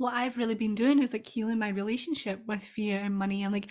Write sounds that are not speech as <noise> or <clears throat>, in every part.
what I've really been doing is like healing my relationship with fear and money and like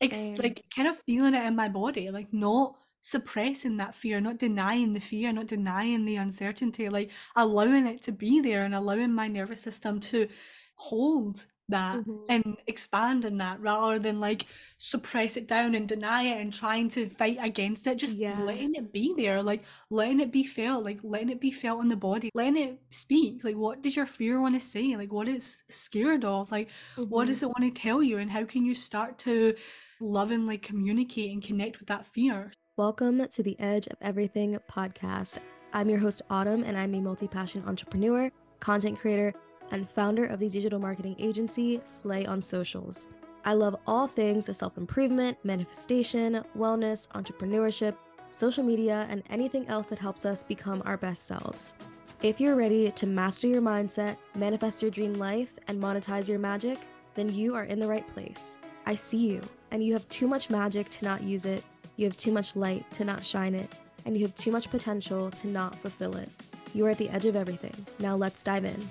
ex- like kind of feeling it in my body, like not suppressing that fear, not denying the fear, not denying the uncertainty, like allowing it to be there and allowing my nervous system to hold that Mhm. and expand in that rather than like suppress it down and deny it and trying to fight against it just Yeah. letting it be there like letting it be felt like letting it be felt in the body letting it speak like what does your fear want to say like what it's scared of like what Mhm. does it want to tell you and how can you start to lovingly communicate and connect with that fear Welcome to the Edge of Everything podcast. I'm your host, Autumn, and I'm a multi passion entrepreneur, content creator, and founder of the digital marketing agency Slay on Socials. I love all things self improvement, manifestation, wellness, entrepreneurship, social media, and anything else that helps us become our best selves. If you're ready to master your mindset, manifest your dream life, and monetize your magic, then you are in the right place. I see you, and you have too much magic to not use it. You have too much light to not shine it, and you have too much potential to not fulfill it. You are at the edge of everything. Now let's dive in.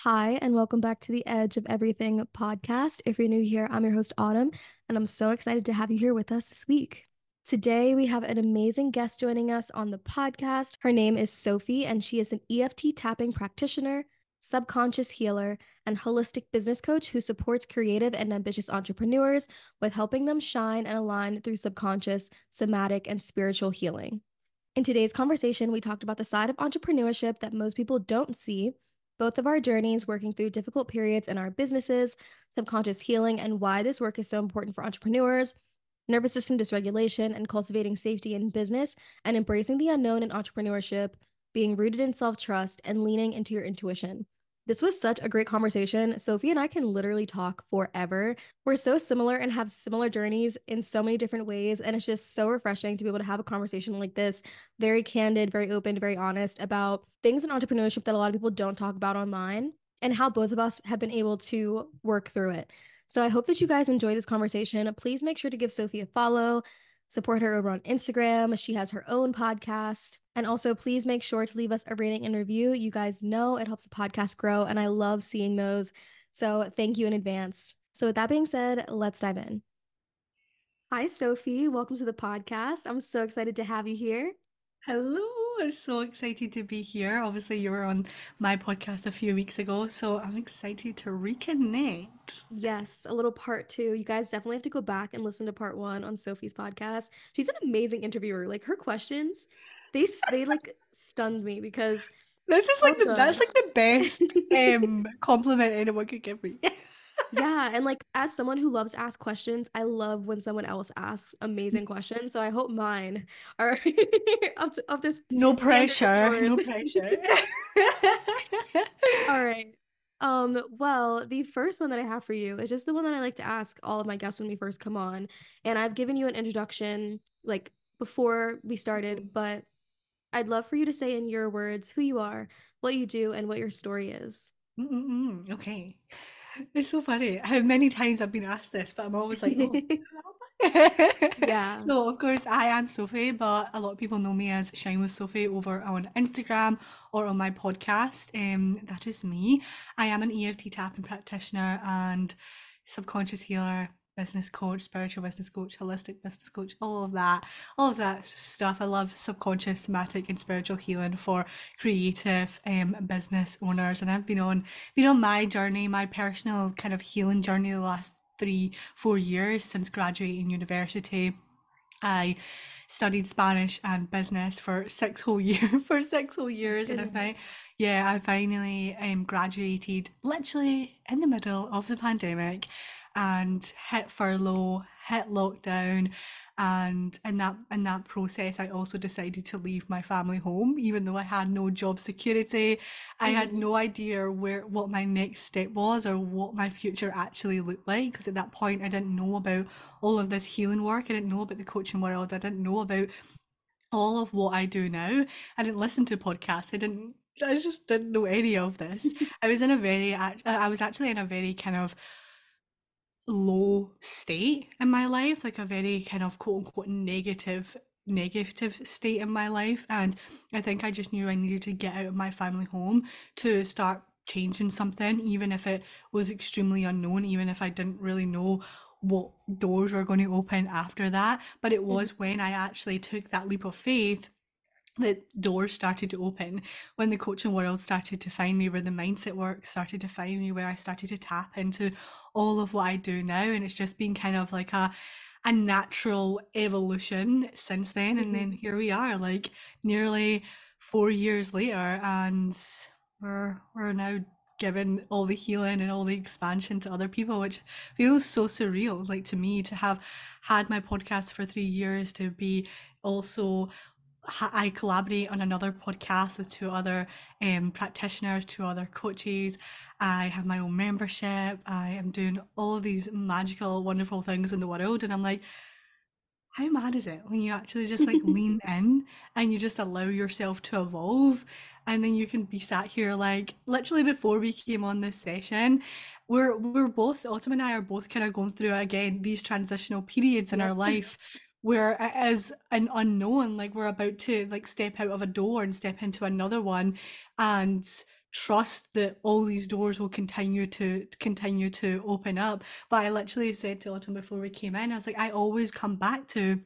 Hi, and welcome back to the Edge of Everything podcast. If you're new here, I'm your host, Autumn, and I'm so excited to have you here with us this week. Today, we have an amazing guest joining us on the podcast. Her name is Sophie, and she is an EFT tapping practitioner, subconscious healer, and holistic business coach who supports creative and ambitious entrepreneurs with helping them shine and align through subconscious, somatic, and spiritual healing. In today's conversation, we talked about the side of entrepreneurship that most people don't see, both of our journeys working through difficult periods in our businesses, subconscious healing, and why this work is so important for entrepreneurs, nervous system dysregulation, and cultivating safety in business, and embracing the unknown in entrepreneurship, being rooted in self trust, and leaning into your intuition. This was such a great conversation. Sophie and I can literally talk forever. We're so similar and have similar journeys in so many different ways. And it's just so refreshing to be able to have a conversation like this very candid, very open, very honest about things in entrepreneurship that a lot of people don't talk about online and how both of us have been able to work through it. So I hope that you guys enjoy this conversation. Please make sure to give Sophie a follow, support her over on Instagram. She has her own podcast. And also, please make sure to leave us a rating and review. You guys know it helps the podcast grow, and I love seeing those. So thank you in advance. So, with that being said, let's dive in. Hi, Sophie. Welcome to the podcast. I'm so excited to have you here. Hello, I'm so excited to be here. Obviously, you were on my podcast a few weeks ago, so I'm excited to reconnect. Yes, a little part two. You guys definitely have to go back and listen to part one on Sophie's podcast. She's an amazing interviewer. Like her questions, they they like stunned me because This is like the, that's like the best um compliment anyone could give me. <laughs> yeah, and like as someone who loves to ask questions, I love when someone else asks amazing questions. So I hope mine are <laughs> up to up to s- No pressure, no pressure. <laughs> All right. Um, well, the first one that I have for you is just the one that I like to ask all of my guests when we first come on. And I've given you an introduction like before we started, Mhm. but I'd love for you to say in your words who you are, what you do, and what your story is. Mm-mm-mm, okay. It's so funny how many times I've been asked this, but I'm always like, oh. <laughs> Yeah. <laughs> So of course I am Sophie, but a lot of people know me as Shine with Sophie over on Instagram or on my podcast. Um, that is me. I am an EFT tapping practitioner and subconscious healer, business coach, spiritual business coach, holistic business coach, all of that, all of that stuff. I love subconscious, somatic, and spiritual healing for creative um business owners. And I've been on been on my journey, my personal kind of healing journey the last three, four years since graduating university. I studied Spanish and business for six whole <laughs> year for six whole years, and I Goodness. find yeah, I finally um graduated literally in the middle of the pandemic and hit furlough, hit lockdown, and in that in that process I also decided to leave my family home, even though I had no job security. I had Mhm. no idea where what my next step was or what my future actually looked like because at that point I didn't know about all of this healing work. I didn't know about the coaching world. I didn't know about all of what I do now. I didn't listen to podcasts. I didn't I just didn't know any of this. <laughs> I was in a very I was actually in a very kind of low state in my life, like a very kind of quote unquote negative negative state in my life and I think I just knew I needed to get out of my family home to start changing something even if it was extremely unknown even if I didn't really know what doors were going to open after that. But it was when I actually took that leap of faith that doors started to open when the coaching world started to find me where the mindset work started to find me where I started to tap into all of what I do now and it's just been kind of like a a natural evolution since then and then Mhm. here we are like nearly four years later and we're we're now given all the healing and all the expansion to other people which feels so surreal like to me to have had my podcast for three years to be also I collaborate on another podcast with two other um, practitioners, two other coaches. I have my own membership. I am doing all of these magical, wonderful things in the world. And I'm like, how mad is it when you actually just like <laughs> lean in and you just allow yourself to evolve? And then you can be sat here like literally before we came on this session, we're we're both Autumn and I are both kind of going through again these transitional periods in our life where is an unknown, like we're about to like step out of a door and step into another one and trust that all these doors will continue to continue to open up. But I literally said to Autumn before we came in, I was like, I always come back to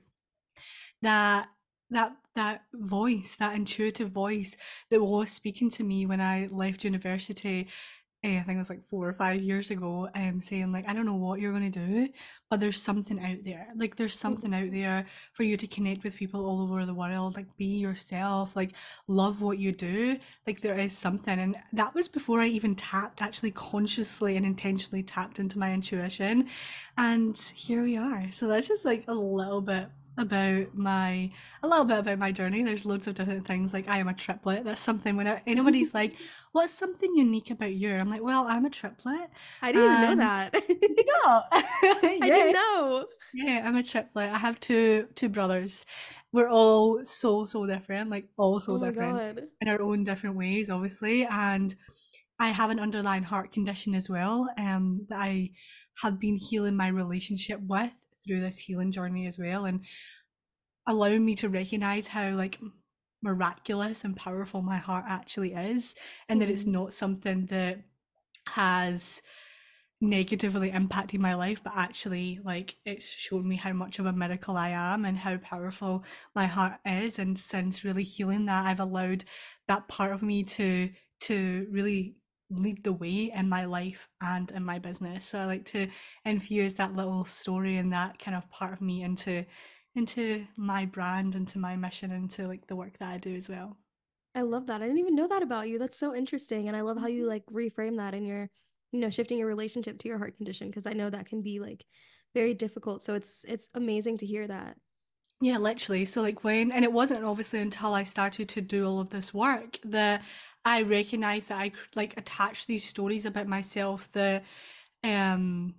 that that that voice, that intuitive voice that was speaking to me when I left university. Eh, I think it was like four or five years ago, um, saying like, I don't know what you're gonna do, but there's something out there. Like there's something out there for you to connect with people all over the world. Like be yourself. Like love what you do. Like there is something, and that was before I even tapped, actually consciously and intentionally tapped into my intuition, and here we are. So that's just like a little bit about my a little bit about my journey. There's loads of different things like i am a triplet. That's something when anybody's like <laughs> what's something unique about you? I'm like well i'm a triplet. I didn't even know that. <laughs> you know? <laughs> I didn't know. yeah i'm a triplet. I have two two brothers. We're all so so different like all so Oh different God. in our own different ways obviously. And i have an underlying heart condition as well um that i have been healing my relationship with through this healing journey as well and allowing me to recognize how like miraculous and powerful my heart actually is and that it's Mhm. not something that has negatively impacted my life but actually like it's shown me how much of a miracle I am and how powerful my heart is and since really healing that I've allowed that part of me to to really lead the way in my life and in my business so I like to infuse that little story and that kind of part of me into into my brand into my mission into like the work that I do as well I love that. I didn't even know that about you. That's so interesting. And I love how you Mhm. like reframe that in your, you know, shifting your relationship to your heart condition because I know that can be like very difficult. So it's it's amazing to hear that. Yeah, literally. So like when, and it wasn't obviously until I started to do all of this work that I recognize that I could like attach these stories about myself the um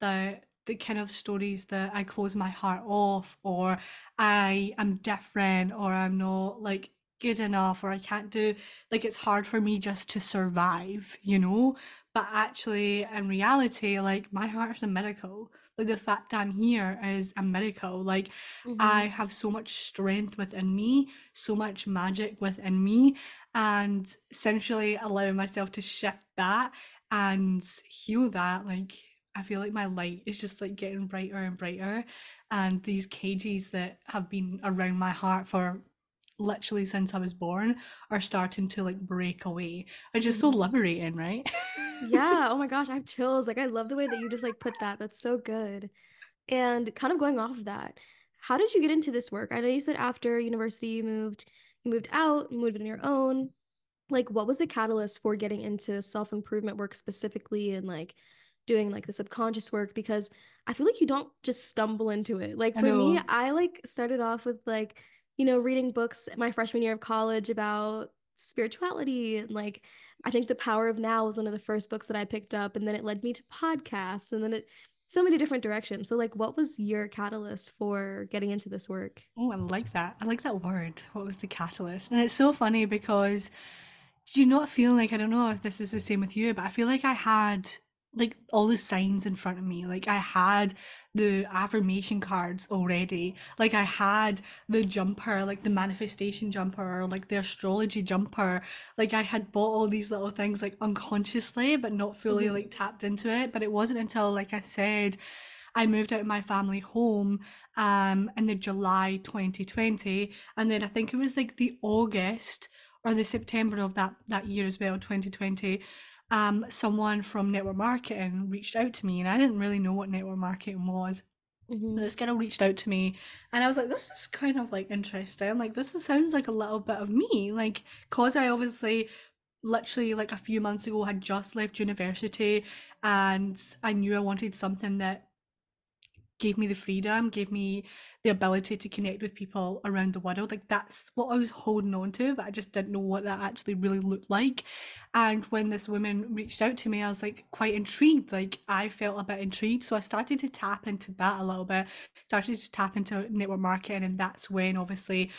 the the kind of stories that I close my heart off or I am different or I'm not like good enough or I can't do like it's hard for me just to survive, you know? But actually in reality, like my heart is a miracle. Like the fact I'm here is a miracle. Like I hmm have so much strength within me, so much magic within me, and essentially allowing myself to shift that and heal that. Like, I feel like my light is just like getting brighter and brighter, and these cages that have been around my heart for literally since I was born are starting to like break away, which is so hmm liberating, right? Yeah. <laughs> Oh my gosh, I have chills. Like I love the way that you just like put that. That's so good. And kind of going off of that, how did you get into this work? I know you said after university you moved, you moved out, you moved on your own. Like, what was the catalyst for getting into self-improvement work specifically and like doing like the subconscious work? Because I feel like you don't just stumble into it. Like I for me. I like started off with like, you know, reading books my freshman year of college about spirituality and like I think The Power of Now was one of the first books that I picked up, and then it led me to podcasts, and then it so many different directions. So, like, what was your catalyst for getting into this work? Oh, I like that. I like that word. What was the catalyst? And it's so funny because do you not feel like, I don't know if this is the same with you, but I feel like I had like all the signs in front of me. Like I had the affirmation cards already. Like I had the jumper, like the manifestation jumper or like the astrology jumper. Like I had bought all these little things like unconsciously but not fully Mhm. like tapped into it. But it wasn't until like I said I moved out of my family home um in the July 2020 and then I think it was like the August or the September of that that year as well 2020 um someone from network marketing reached out to me and I didn't really know what network marketing was Mhm. this girl reached out to me and I was like, this is kind of like interesting. Like this is, sounds like a little bit of me. Like, cause I obviously literally like a few months ago had just left university and I knew I wanted something that gave me the freedom, gave me the ability to connect with people around the world. Like that's what I was holding on to, but I just didn't know what that actually really looked like. And when this woman reached out to me, I was like quite intrigued. Like I felt a bit intrigued. So I started to tap into that a little bit, started to tap into network marketing. And that's when obviously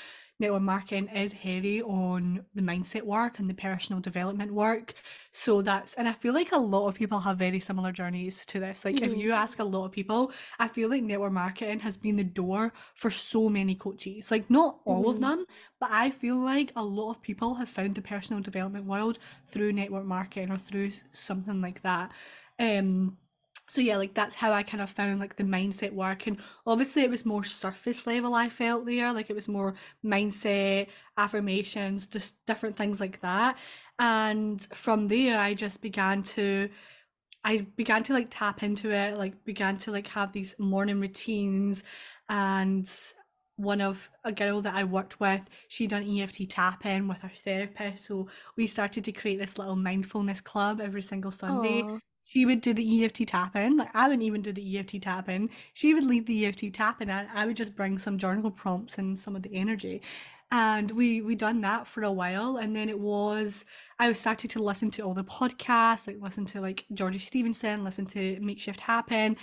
network marketing is heavy on the mindset work and the personal development work. So that's, and I feel like a lot of people have very similar journeys to this. Like, if Mhm. you ask a lot of people, I feel like network marketing has been the door for so many coaches. Like, not all of Mhm. them, but I feel like a lot of people have found the personal development world through network marketing or through something like that. Um, so yeah, like that's how I kind of found like the mindset work. And obviously it was more surface level I felt there. Like it was more mindset, affirmations, just different things like that. And from there I just began to I began to like tap into it, like began to like have these morning routines and one of a girl that I worked with, she done EFT tapping with her therapist. So we started to create this little mindfulness club every single Sunday. Aw. She would do the EFT tapping. Like I wouldn't even do the EFT tapping. She would lead the EFT tapping and I would just bring some journal prompts and some of the energy. And we we done that for a while and then it was I was started to listen to all the podcasts, like listen to like Georgie Stevenson, listen to Makeshift Happen,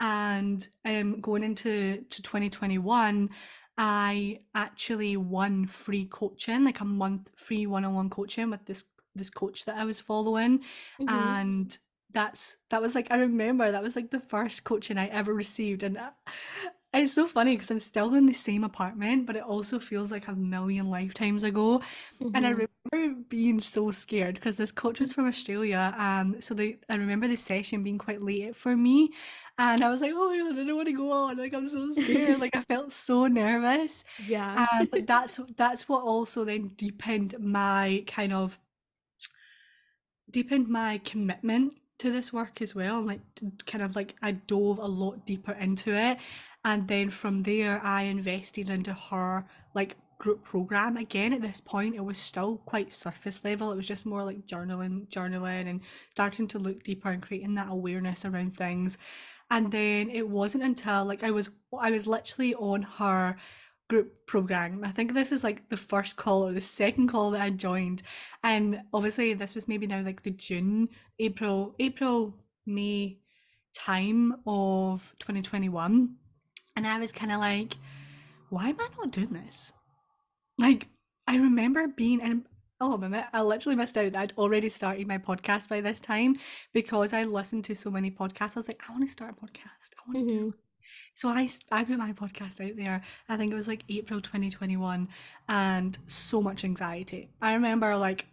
and um going into to 2021, I actually won free coaching, like a month free one-on-one coaching with this this coach that I was following, Mhm. and that's that was like I remember that was like the first coaching I ever received, and uh, it's so funny because I'm still in the same apartment, but it also feels like a million lifetimes ago. And I Mhm. remember being so scared because this coach was from Australia. Um, so they, I remember the session being quite late for me, and I was like, "Oh my God, I don't want to go on. Like I'm so scared. Like I felt so nervous." <laughs> Yeah. Um, but that's that's what also then deepened my kind of deepened my commitment to this work as well. Like kind of like I dove a lot deeper into it, and then from there I invested into her like group program. Again, at this point, it was still quite surface level. It was just more like journaling, journaling, and starting to look deeper and creating that awareness around things. And then it wasn't until like I was I was literally on her group program. I think this was like the first call or the second call that I joined. And obviously this was maybe now like the June, April, April, May time of 2021. And I was kind of like, why am I not doing this? Like, I remember being in, oh, I literally missed out that I'd already started my podcast by this time because I listened to so many podcasts. I was like, I want to start a podcast. I want to do Mhm. So I, I put my podcast out there. I think it was like April 2021 and so much anxiety. I remember like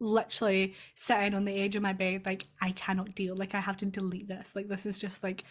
literally sitting on the edge of my bed like I cannot deal. Like I have to delete this. Like this is just like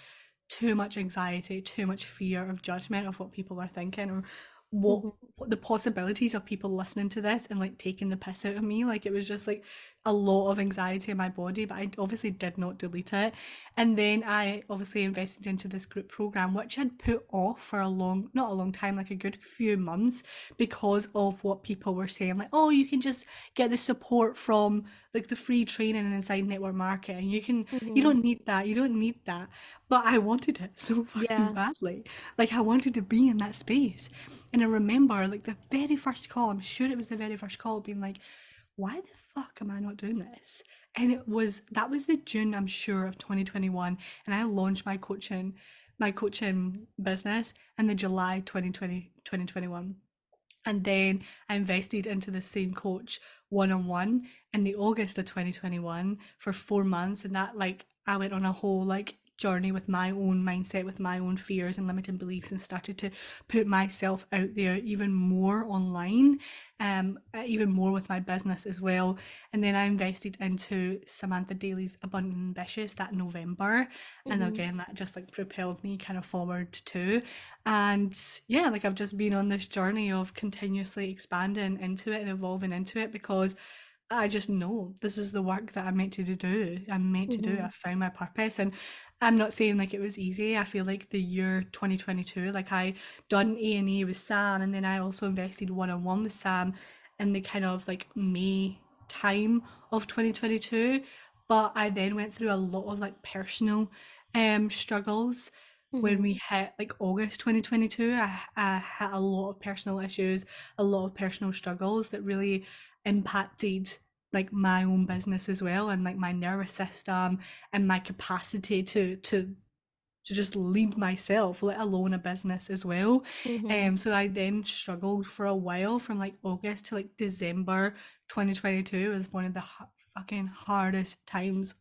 too much anxiety, too much fear of judgment of what people are thinking or what, what the possibilities of people listening to this and like taking the piss out of me. Like it was just like a lot of anxiety in my body, but I obviously did not delete it. And then I obviously invested into this group program, which I'd put off for a long, not a long time, like a good few months because of what people were saying. Like, oh, you can just get the support from like the free training inside network marketing. You can, you Mhm. don't need that. You don't need that. But I wanted it <laughs> so fucking Yeah. badly. Like, I wanted to be in that space. And I remember, like, the very first call, I'm sure it was the very first call, being like, why the fuck am I not doing this? And it was that was the June, I'm sure, of 2021. And I launched my coaching, my coaching business in the July 2020, 2021. And then I invested into the same coach one on one in the August of 2021 for four months. And that, like, I went on a whole, like, journey with my own mindset, with my own fears and limiting beliefs, and started to put myself out there even more online, um, even more with my business as well. And then I invested into Samantha Daly's Abundant Ambitious that November, mm-hmm. and again that just like propelled me kind of forward too. And yeah, like I've just been on this journey of continuously expanding into it and evolving into it because. I just know this is the work that I'm meant to do. I'm meant mm-hmm. to do. Mm-hmm. I found my purpose, and I'm not saying like it was easy. I feel like the year 2022, like I done A and E with Sam, and then I also invested one on one with Sam in the kind of like May time of 2022. But I then went through a lot of like personal um struggles mm-hmm. when we hit like August 2022. I, I had a lot of personal issues, a lot of personal struggles that really impacted like my own business as well and like my nervous system and my capacity to to to just lead myself let alone a business as well mm-hmm. um so i then struggled for a while from like august to like december 2022 was one of the ha- fucking hardest times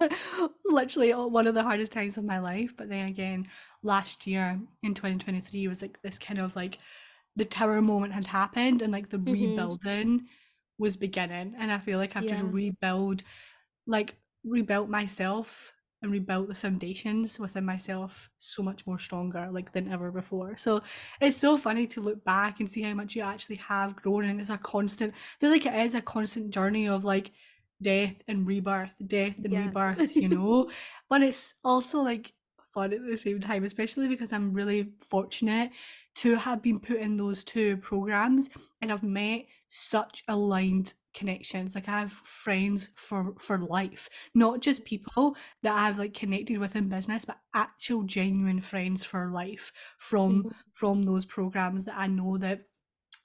<laughs> literally one of the hardest times of my life but then again last year in 2023 was like this kind of like the tower moment had happened and like the mm-hmm. rebuilding was beginning and i feel like i've yeah. just rebuilt like rebuilt myself and rebuilt the foundations within myself so much more stronger like than ever before so it's so funny to look back and see how much you actually have grown and it's a constant I feel like it is a constant journey of like death and rebirth death and yes. rebirth you <laughs> know but it's also like fun at the same time especially because i'm really fortunate to have been put in those two programs and I've met such aligned connections. Like i have friends for for life not just people that i've like connected with in business but actual genuine friends for life from mm-hmm. from those programs that i know that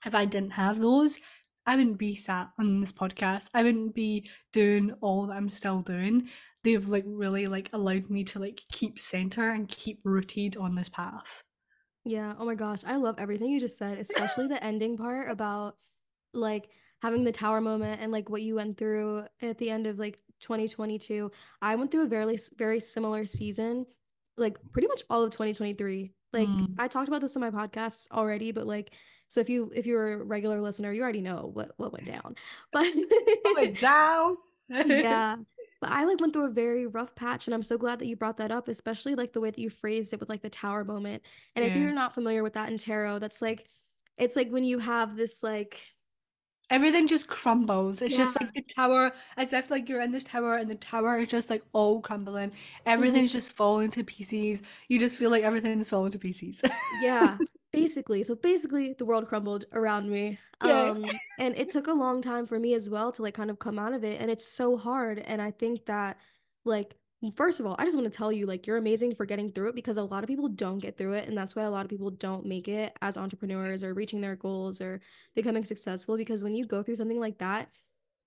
if i didn't have those i wouldn't be sat on this podcast. I wouldn't be doing all that i'm still doing they've like really like allowed me to like keep center and keep rooted on this path yeah. Oh my gosh. I love everything you just said, especially the ending part about like having the tower moment and like what you went through at the end of like 2022. I went through a very very similar season, like pretty much all of 2023. Like mm. I talked about this in my podcast already, but like so if you if you're a regular listener, you already know what what went down. <laughs> But went down. <laughs> yeah. But I like went through a very rough patch and I'm so glad that you brought that up, especially like the way that you phrased it with like the tower moment. And yeah. if you're not familiar with that in tarot, that's like it's like when you have this like everything just crumbles. It's yeah. just like the tower, as if like you're in this tower and the tower is just like all crumbling. Everything's mm-hmm. just falling to pieces. You just feel like everything's falling to pieces. yeah. <laughs> Basically, so basically the world crumbled around me. Um and it took a long time for me as well to like kind of come out of it and it's so hard and I think that like first of all, I just want to tell you like you're amazing for getting through it because a lot of people don't get through it and that's why a lot of people don't make it as entrepreneurs or reaching their goals or becoming successful because when you go through something like that,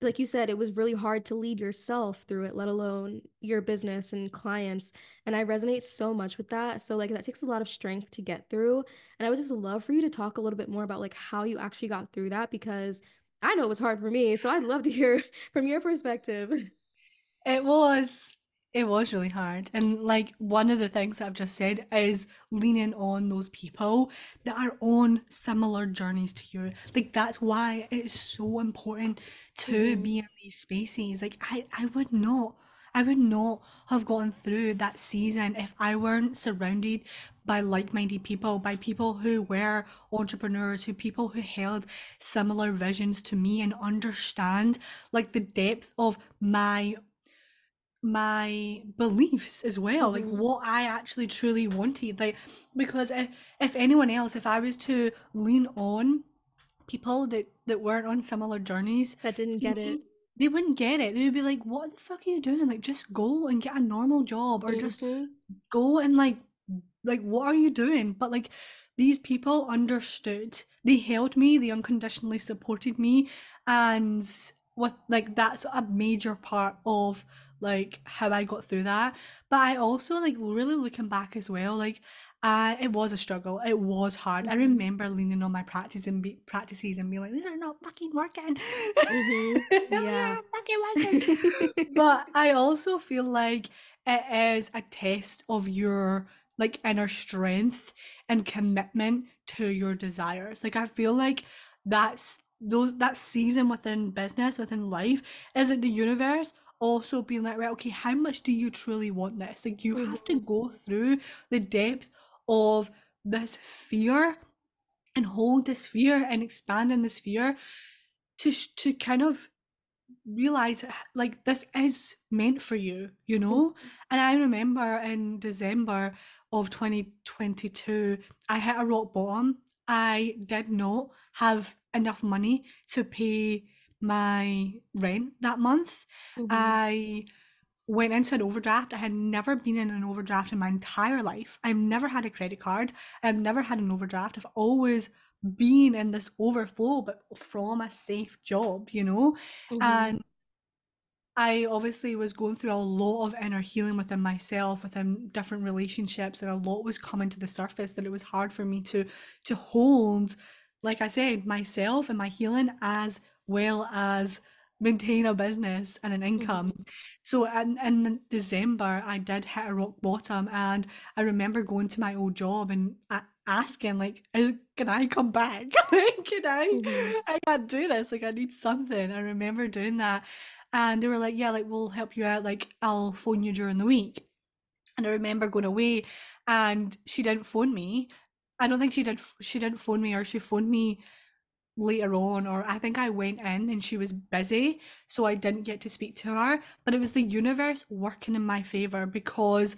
like you said, it was really hard to lead yourself through it, let alone your business and clients. And I resonate so much with that. So like that takes a lot of strength to get through. And I would just love for you to talk a little bit more about like how you actually got through that because I know it was hard for me. So I'd love to hear <laughs> from your perspective. It was it was really hard. And like one of the things I've just said is leaning on those people that are on similar journeys to you. Like that's why it's so important to mm-hmm. be in these spaces. Like I, I would not I would not have gone through that season if I weren't surrounded by like-minded people, by people who were entrepreneurs, who people who held similar visions to me and understand like the depth of my my beliefs as well mm-hmm. like what i actually truly wanted like because if, if anyone else if i was to lean on people that that weren't on similar journeys that didn't get me, it they wouldn't get it they would be like what the fuck are you doing like just go and get a normal job or mm-hmm. just go and like like what are you doing but like these people understood they held me they unconditionally supported me and with like that's a major part of like how I got through that. But I also like really looking back as well, like I it was a struggle. It was hard. I Mhm. remember leaning on my practice and be, practices and being like, "These are not fucking working. Mhm. <laughs> They're Yeah. fucking working." <laughs> But I also feel like it is a test of your like inner strength and commitment to your desires. Like I feel like that's those that season within business, within life, is it the universe also being like, right, okay, how much do you truly want this? Like you have to mm-hmm. go through the depth of this fear and hold this fear and expand in this fear to to kind of realize like this is meant for you you know? Mm-hmm. And i remember in december of 2022 i hit a rock bottom. I did not have enough money to pay my rent that month Mhm. i went into an overdraft. I had never been in an overdraft in my entire life. I've never had a credit card. I've never had an overdraft. I've always been in this overflow, but from a safe job, you know? Mhm. And I obviously was going through a lot of inner healing within myself, within different relationships, and a lot was coming to the surface that it was hard for me to to hold, like I said, myself and my healing as well as maintain a business and an income. So in, in December, I did hit a rock bottom, and I remember going to my old job and asking, like, "Uh, "Can I come back? <laughs> Can I? Mhm. I can't do this. Like, I need something." I remember doing that, and they were like, "Yeah, like we'll help you out. Like, I'll phone you during the week." And I remember going away, and she didn't phone me. I don't think she did. She didn't phone me, or she phoned me later on, or I think I went in and she was busy, so I didn't get to speak to her. But it was the universe working in my favor because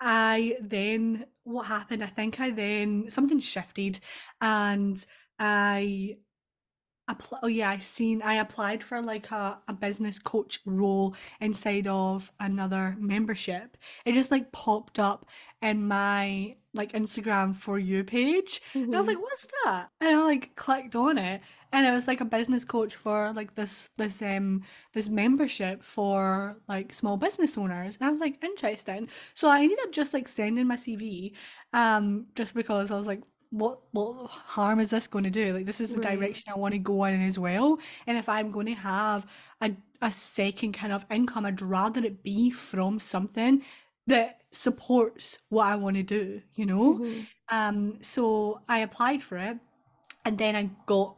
I then, what happened? I think I then, something shifted and I apply, oh yeah, I seen, I applied for like a, a business coach role inside of another membership. It just like popped up in my like Instagram for you page. And I was Mhm. like, what's that? And I like clicked on it and it was like a business coach for like this this um this membership for like small business owners. And I was like, interesting. So I ended up just like sending my CV um just because I was like what what harm is this going to do? Like this is the Right. direction I want to go in as well. And if I'm going to have a a second kind of income, I'd rather it be from something that supports what I want to do, you know? Mhm. Um, so I applied for it, and then I got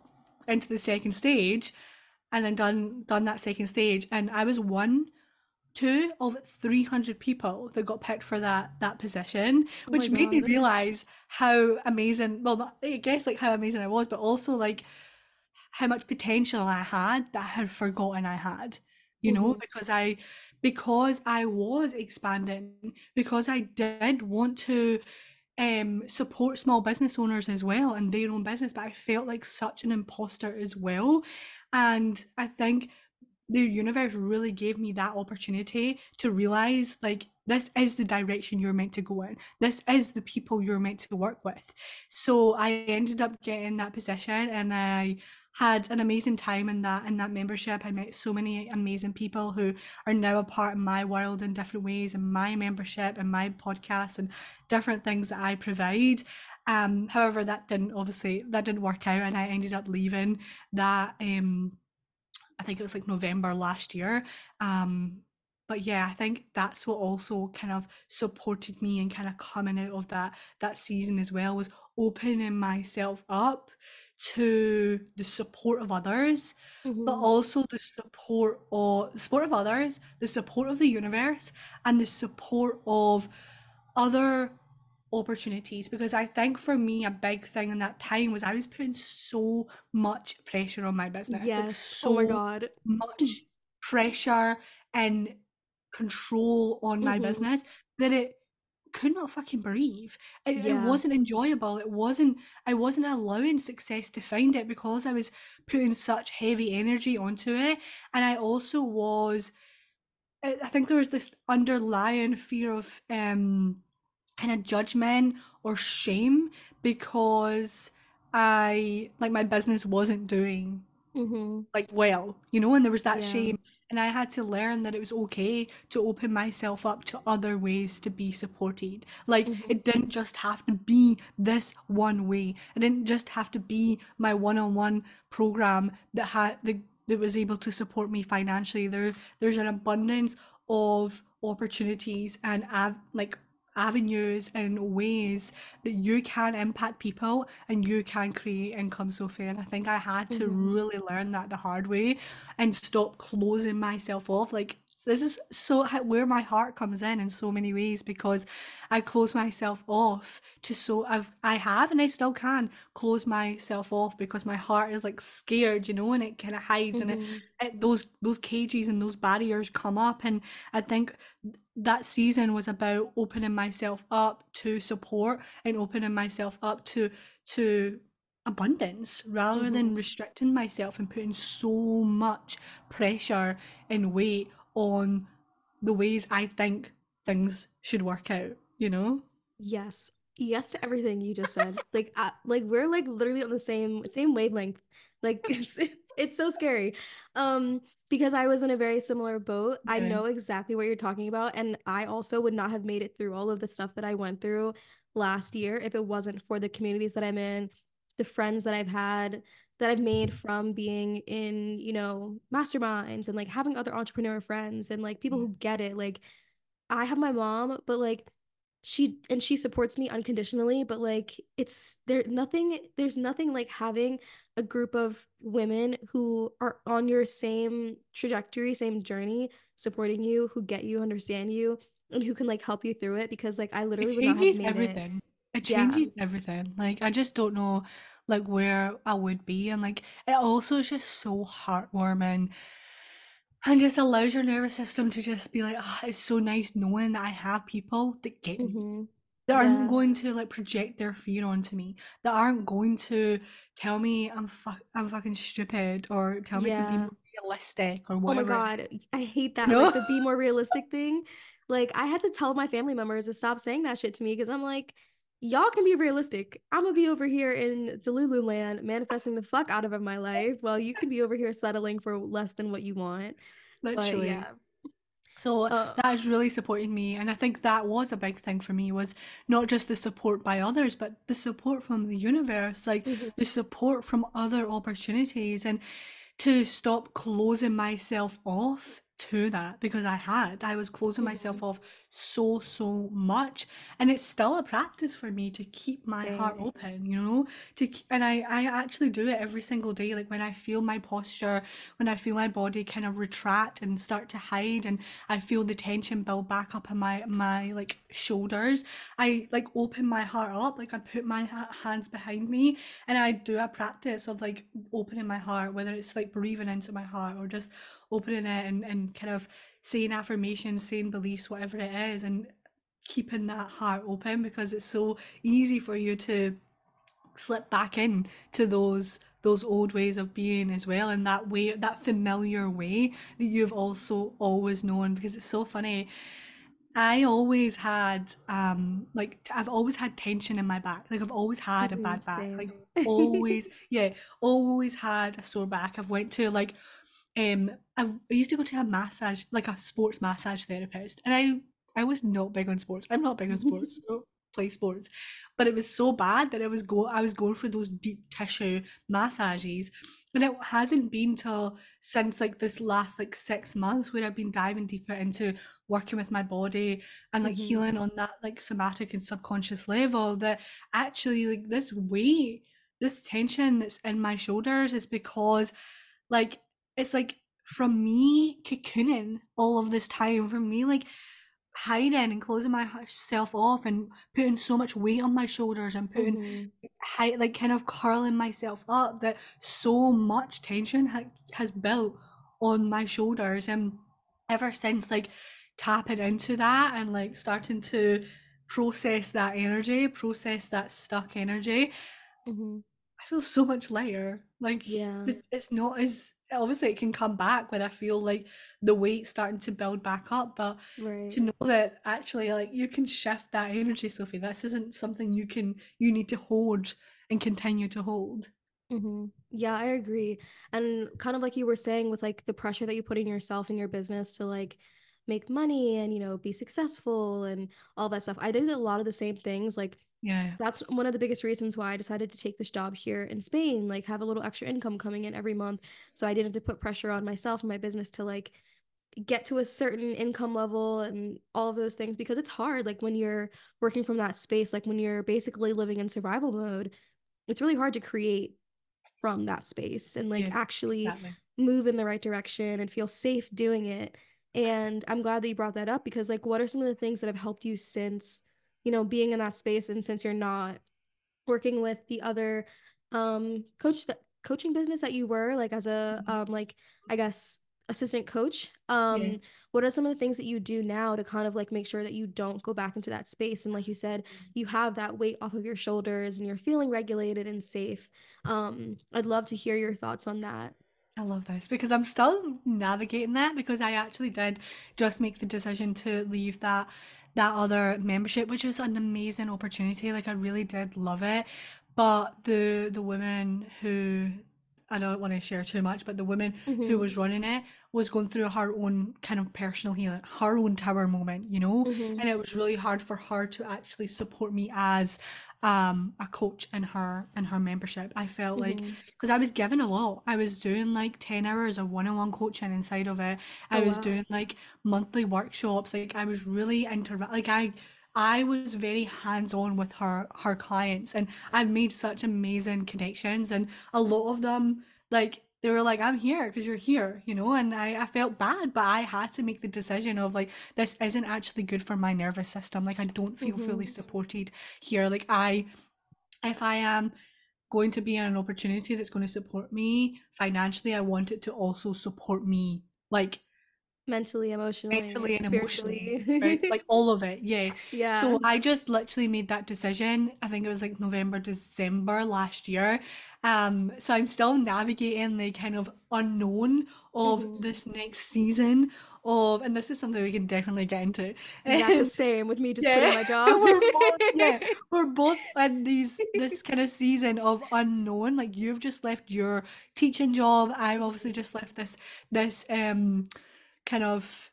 into the second stage, and then done done that second stage, and I was one, two of three hundred people that got picked for that that position, Oh which made me realize how amazing. Well, I guess like how amazing I was, but also like how much potential I had that I had forgotten I had, you know, Mhm. because I because I was expanding, because I did want to um support small business owners as well and their own business, but I felt like such an imposter as well. And I think the universe really gave me that opportunity to realize like this is the direction you're meant to go in. This is the people you're meant to work with. So I ended up getting that position and I had an amazing time in that in that membership. I met so many amazing people who are now a part of my world in different ways and my membership and my podcast and different things that I provide. Um, however, that didn't obviously that didn't work out and I ended up leaving that um I think it was like November last year. Um, but yeah, I think that's what also kind of supported me and kind of coming out of that that season as well was opening myself up to the support of others, but Mhm. also the support of support of others, the support of the universe, and the support of other opportunities because I think for me a big thing in that time was I was putting so much pressure on my business like Yes. Oh my so God. much <clears throat> pressure and control on my Mhm. business that it could not fucking breathe it, it wasn't enjoyable it wasn't I wasn't allowing success to find it because I was putting such heavy energy onto it and I also was I I think there was this underlying fear of um kind of judgment or shame because I like my business wasn't doing Mm-hmm. like well, you know, and there was that Yeah. shame. And I had to learn that it was okay to open myself up to other ways to be supported. Like Mhm. it didn't just have to be this one way. It didn't just have to be my one-on-one program that had the that was able to support me financially. There there's an abundance of opportunities and av like avenues and ways that you can impact people and you can create income, Sophie. And I think I had to Mhm. really learn that the hard way and stop closing myself off. Like this is so where my heart comes in in so many ways because I close myself off to so I've I have and I still can close myself off because my heart is like scared, you know, and it kind of hides and it, Mhm. it those those cages and those barriers come up and I think that season was about opening myself up to support and opening myself up to to abundance rather than Mhm. restricting myself and putting so much pressure and weight on the ways I think things should work out, you know? Yes. Yes to everything you just said. <laughs> Like uh, like we're like literally on the same same wavelength. Like <laughs> it's, it's so scary. Um because I was in a very similar boat. I know exactly what you're talking about and I also would not have made it through all of the stuff that I went through last year if it wasn't for the communities that I'm in, the friends that I've had that I've made from being in, you know, masterminds and like having other entrepreneur friends and like people who get it. Like I have my mom, but like she and she supports me unconditionally, but like it's there nothing there's nothing like having a group of women who are on your same trajectory, same journey, supporting you, who get you, understand you, and who can like help you through it because like I It literally would not have changes made it. It Yeah. changes everything. Like I just don't know like where I would be and like it also is just so heartwarming and just allows your nervous system to just be like, ah, it's so nice knowing that I have people that get me. hmm that aren't going to like project their fear onto me that aren't going to tell me I'm fu- I'm fucking stupid or tell me to be more realistic or whatever. Oh my God, I hate that. No? Like the be more realistic thing. Like I had to tell my family members to stop saying that shit to me because I'm like, y'all can be realistic. I'm gonna be over here in Delulu land manifesting the fuck out of my life while you can be over here settling for less than what you want. But literally yeah. so Uh, that has really supported me and I think that was a big thing for me was not just the support by others but the support from the universe like mhm, the support from other opportunities and to stop closing myself off to that because I had. I was closing myself mhm. off so, so much. And it's still a practice for me to keep my heart open, you know? To and I, I actually do it every single day. Like when I feel my posture, when I feel my body kind of retract and start to hide and I feel the tension build back up in my my like shoulders, I like open my heart up, like I put my hands behind me and I do a practice of like opening my heart, whether it's like breathing into my heart or just opening it and, and kind of saying affirmations, saying beliefs, whatever it is, and keeping that heart open because it's so easy for you to slip back in to those those old ways of being as well and that way that familiar way that you've also always known because it's so funny I always had um like t- I've always had tension in my back. Like I've always had a Mhm, bad back. Like <laughs> always, yeah, always had a sore back. I've went to like um I've, I used to go to a massage, like a sports massage therapist, and I I was not big on sports. I'm not big on sports. <laughs> I don't play sports, but it was so bad that I was go I was going for those deep tissue massages, and it hasn't been till since like this last like six months where I've been diving deeper into working with my body and like Mhm. healing on that like somatic and subconscious level that actually like this weight, this tension that's in my shoulders is because like it's like from me cocooning all of this time, from me like hiding and closing myself off and putting so much weight on my shoulders and putting Mhm. high, like kind of curling myself up that so much tension ha- has built on my shoulders and ever since like tapping into that and like starting to process that energy process that stuck energy Mhm. I feel so much lighter. Like Yeah. it- it's not as obviously it can come back when I feel like the weight starting to build back up, but Right. to know that actually like you can shift that energy, Sophie. This isn't something you can you need to hold and continue to hold. hmm Yeah, I agree. And kind of like you were saying with like the pressure that you put in yourself in your business to like make money and, you know, be successful and all that stuff. I did a lot of the same things. Like Yeah, that's one of the biggest reasons why I decided to take this job here in Spain, like have a little extra income coming in every month. So I didn't have to put pressure on myself and my business to like get to a certain income level and all of those things because it's hard. Like when you're working from that space, like when you're basically living in survival mode, it's really hard to create from that space and like yeah, actually exactly. move in the right direction and feel safe doing it. And I'm glad that you brought that up because like what are some of the things that have helped you since, you know, being in that space and since you're not working with the other um coach coaching business that you were like as a Mhm. um like I guess assistant coach Yeah. um what are some of the things that you do now to kind of like make sure that you don't go back into that space and like you said you have that weight off of your shoulders and you're feeling regulated and safe um I'd love to hear your thoughts on that I love this because I'm still navigating that because I actually did just make the decision to leave that that other membership, which was an amazing opportunity. Like I really did love it. But the the woman who I don't want to share too much, but the woman who mm-hmm was running it was going through her own kind of personal healing, her own tower moment, you know? mm-hmm And it was really hard for her to actually support me as um a coach in her in her membership. I felt like mm-hmm because I was given a lot. I was doing like 10 hours of one-on-one coaching inside of it. I oh was wow doing like monthly workshops. Like I was really inter like I I was very hands-on with her her clients and I've made such amazing connections and a lot of them like they were like I'm here because you're here, you know, and I I felt bad, but I had to make the decision of like this isn't actually good for my nervous system. Like I don't feel fully mm-hmm supported here. Like I if I am going to be in an opportunity that's going to support me financially, I want it to also support me like mentally emotionally mentally and emotionally, spirit, spiritually <laughs> like all of it. Yeah. yeah So I just literally made that decision. I think it was like November, December last year. Um, so I'm still navigating the kind of unknown of mm-hmm this next season of, and this is something we can definitely get into. Yeah, the <laughs> same with me just quitting yeah, my job. <laughs> we're both yeah, we're both in these this kind of season of unknown. Like you've just left your teaching job. I've obviously just left this this um kind of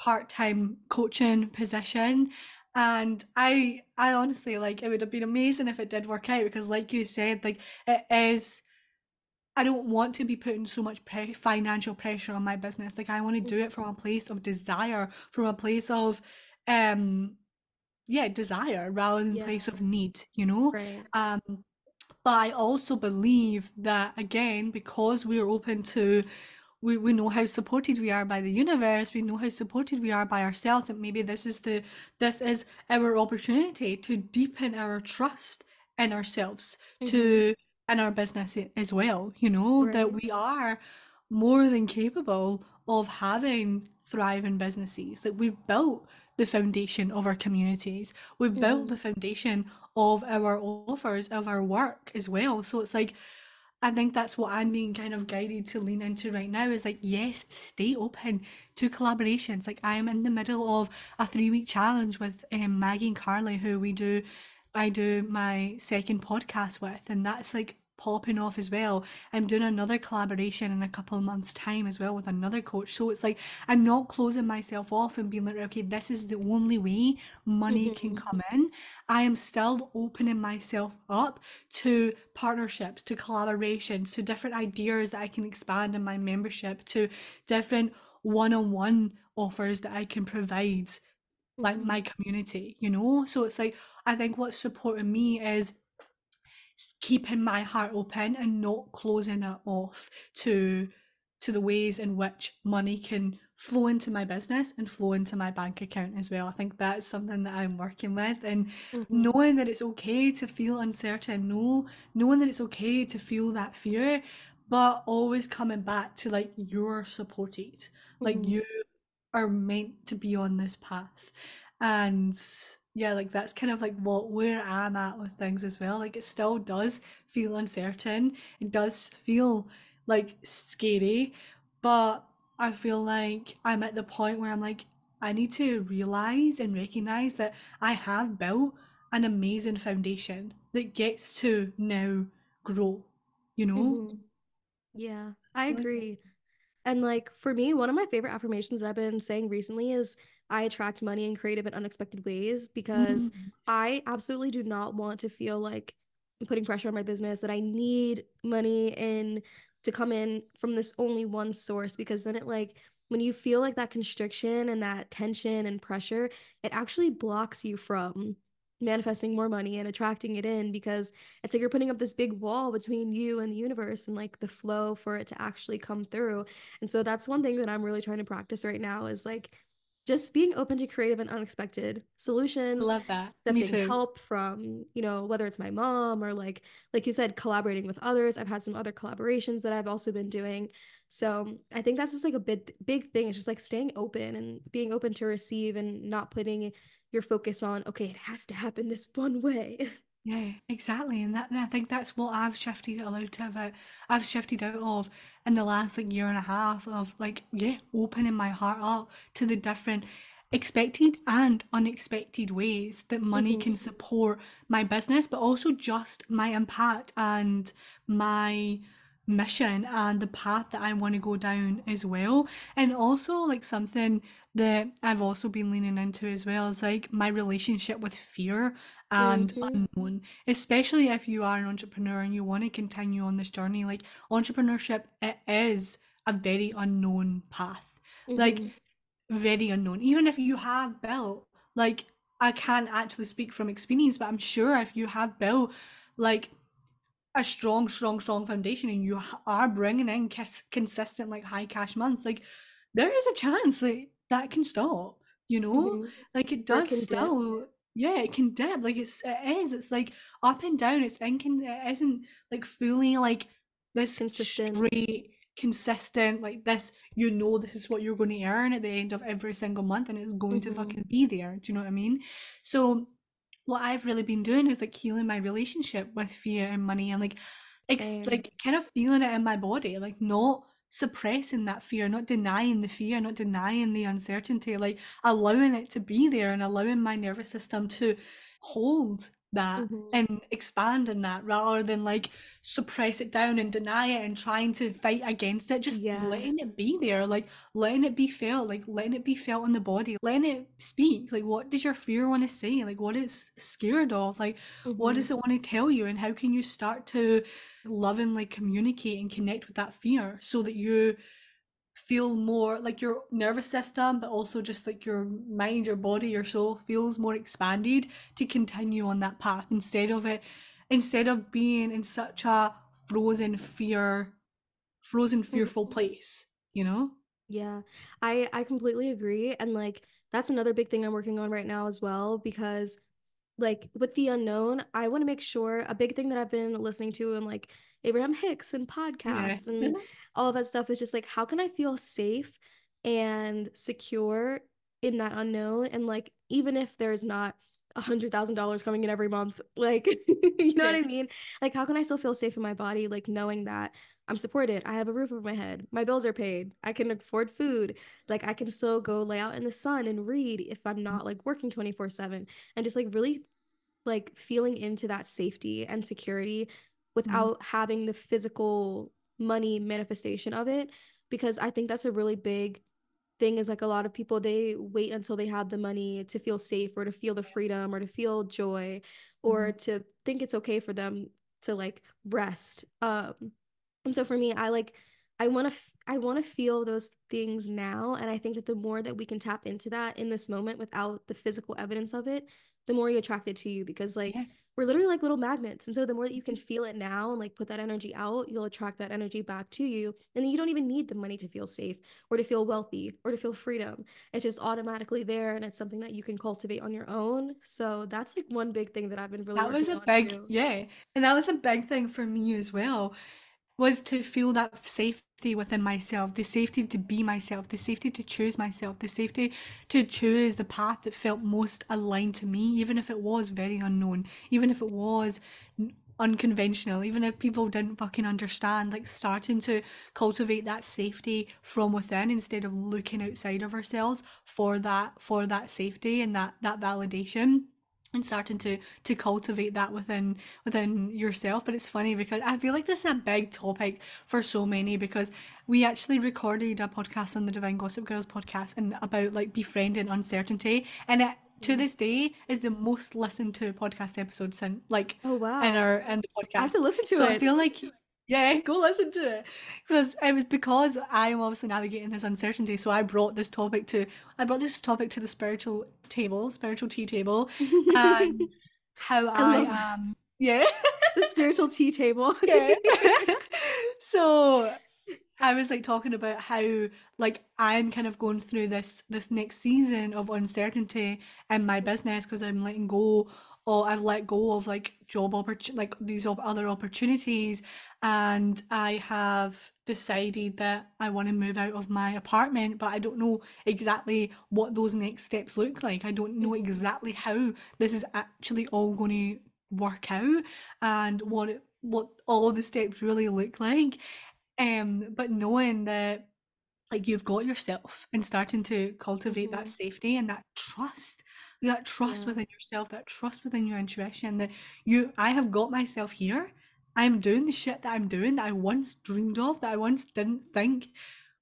part-time coaching position. And I I honestly like it would have been amazing if it did work out because like you said, like it is I don't want to be putting so much pre financial pressure on my business. Like I want to do it from a place of desire, from a place of um yeah, desire rather than Yeah, place of need, you know? right. Um, but I also believe that again, because we are open to we, we know how supported we are by the universe, we know how supported we are by ourselves, and maybe this is the this is our opportunity to deepen our trust in ourselves, hmm to in our business as well, you know, that we are more than capable of having thriving businesses. Like we've built the foundation of our communities. We've built hmm the foundation of our offers, of our work as well. So it's like, I think that's what I'm being kind of guided to lean into right now is like, yes, stay open to collaborations. Like I am in the middle of a three week challenge with um, Maggie and Carly, who we do, I do my second podcast with, and that's like popping off as well. I'm doing another collaboration in a couple of months' time as well with another coach. So it's like I'm not closing myself off and being like, okay, this is the only way money can hmm come in. I am still opening myself up to partnerships, to collaborations, to different ideas that I can expand in my membership, to different one-on-one offers that I can provide like hmm my community, you know? So it's like I think what's supporting me is keeping my heart open and not closing it off to to the ways in which money can flow into my business and flow into my bank account as well. I think that's something that I'm working with and hmm knowing that it's okay to feel uncertain, know knowing that it's okay to feel that fear, but always coming back to like you're supported. Like hmm you are meant to be on this path. And yeah, like that's kind of like what where I'm at with things as well. Like it still does feel uncertain. It does feel like scary, but I feel like I'm at the point where I'm like, I need to realize and recognize that I have built an amazing foundation that gets to now grow. you know? hmm Yeah, I agree. And like for me, one of my favorite affirmations that I've been saying recently is I attract money in creative and unexpected ways because mm, I absolutely do not want to feel like I'm putting pressure on my business that I need money in to come in from this only one source because then it like when you feel like that constriction and that tension and pressure, it actually blocks you from manifesting more money and attracting it in because it's like you're putting up this big wall between you and the universe and like the flow for it to actually come through. And so that's one thing that I'm really trying to practice right now is like just being open to creative and unexpected solutions, love that. Me accepting help from, you know, whether it's my mom or like like you said, collaborating with others. I've had some other collaborations that I've also been doing. So I think that's just like a big big thing. It's just like staying open and being open to receive and not putting your focus on, okay, it has to happen this <laughs> one way. Yeah, exactly. And that and I think that's what I've shifted a lot of it. I've shifted out of in the last like year and a half of like, yeah, opening my heart up to the different expected and unexpected ways that money can hmm support my business, but also just my impact and my mission and the path that I want to go down as well. And also like something that I've also been leaning into as well is like my relationship with fear and hmm unknown, especially if you are an entrepreneur and you want to continue on this journey. Like entrepreneurship, it is a very unknown path. Like hmm very unknown. Even if you have built, like, I can't actually speak from experience, but I'm sure if you have built, like, a strong, strong, strong foundation and you are bringing in cons- consistent, like, high cash months, like, there is a chance that that can stop, you know? hmm Like, it does can dip. Yeah, it can dip. Like, it's, it is. It's like up and down. It's incon, it isn't like fully like this Consistent. straight consistent like this you know this is what you're going to earn at the end of every single month and it's going to hmm fucking be there do you know what I mean so what I've really been doing is like healing my relationship with fear and money and like ex like kind of feeling it in my body like not suppressing that fear not denying the fear not denying the uncertainty like allowing it to be there and allowing my nervous system to hold that hmm and expand in that rather than like suppress it down and deny it and trying to fight against it. Just Yeah. letting it be there like letting it be felt like letting it be felt in the body. Letting it speak. Like what does your fear want to say? Like what it's scared of? Like what hmm does it want to tell you? And how can you start to lovingly communicate and connect with that fear so that you feel more like your nervous system, but also just like your mind, your body, your soul feels more expanded to continue on that path instead of it, instead of being in such a frozen fear, frozen fearful hmm place, you know? Yeah. I I completely agree. And like that's another big thing I'm working on right now as well because like with the unknown, I want to make sure a big thing that I've been listening to and like Abraham Hicks and Yeah. podcasts and <laughs> all of that stuff is just like how can I feel safe and secure in that unknown and like even if there's not a hundred thousand dollars coming in every month, like <laughs> you know what I mean? Like how can I still feel safe in my body, like knowing that I'm supported, I have a roof over my head, my bills are paid, I can afford food, like I can still go lay out in the sun and read if I'm not like working 24/7 and just like really like feeling into that safety and security Mhm. without having the physical money manifestation of it because I think that's a really big thing is like a lot of people they wait until they have the money to feel safe or to feel the freedom or to feel joy or Mhm. to think it's okay for them to like rest. Um and so for me I like I want to f- I want to feel those things now and I think that the more that we can tap into that in this moment without the physical evidence of it the more you attract it to you because like Yeah. we're literally like little magnets and so the more that you can feel it now and like put that energy out you'll attract that energy back to you and you don't even need the money to feel safe or to feel wealthy or to feel freedom it's just automatically there and it's something that you can cultivate on your own so that's like one big thing that I've been really That was a big, too yeah. And that was a big thing for me as well. Was to feel that safety within myself, the safety to be myself, the safety to choose myself, the safety to choose the path that felt most aligned to me, even if it was very unknown, even if it was unconventional, even if people didn't fucking understand, like starting to cultivate that safety from within instead of looking outside of ourselves for that for that safety and that that validation and starting to to cultivate that within within yourself but it's funny because i feel like this is a big topic for so many because we actually recorded a podcast on the divine gossip girls podcast and about like befriending uncertainty and it to this day is the most listened to podcast episode since like Oh wow. in our in the podcast I have to listen to so it. i feel like yeah <laughs> go listen to it because it was because i am obviously navigating this uncertainty so i brought this topic to i brought this topic to the spiritual table spiritual tea table and <laughs> how I, that. am. <laughs> Yeah. the spiritual tea table. yeah. so I was like talking about how like I'm kind of going through this this next season of uncertainty in my business because I'm letting go or I've let go of like job opportun like these other opportunities and I have decided that I want to move out of my apartment but I don't know exactly what those next steps look like. I don't know exactly how this is actually all going to work out and what it, what all of the steps really look like. Um, but knowing that like you've got yourself and starting to cultivate that Mhm. safety and that trust, that trust Yeah. within yourself, that trust within your intuition that you I have got myself here. I'm doing the shit that I'm doing that I once dreamed of, that I once didn't think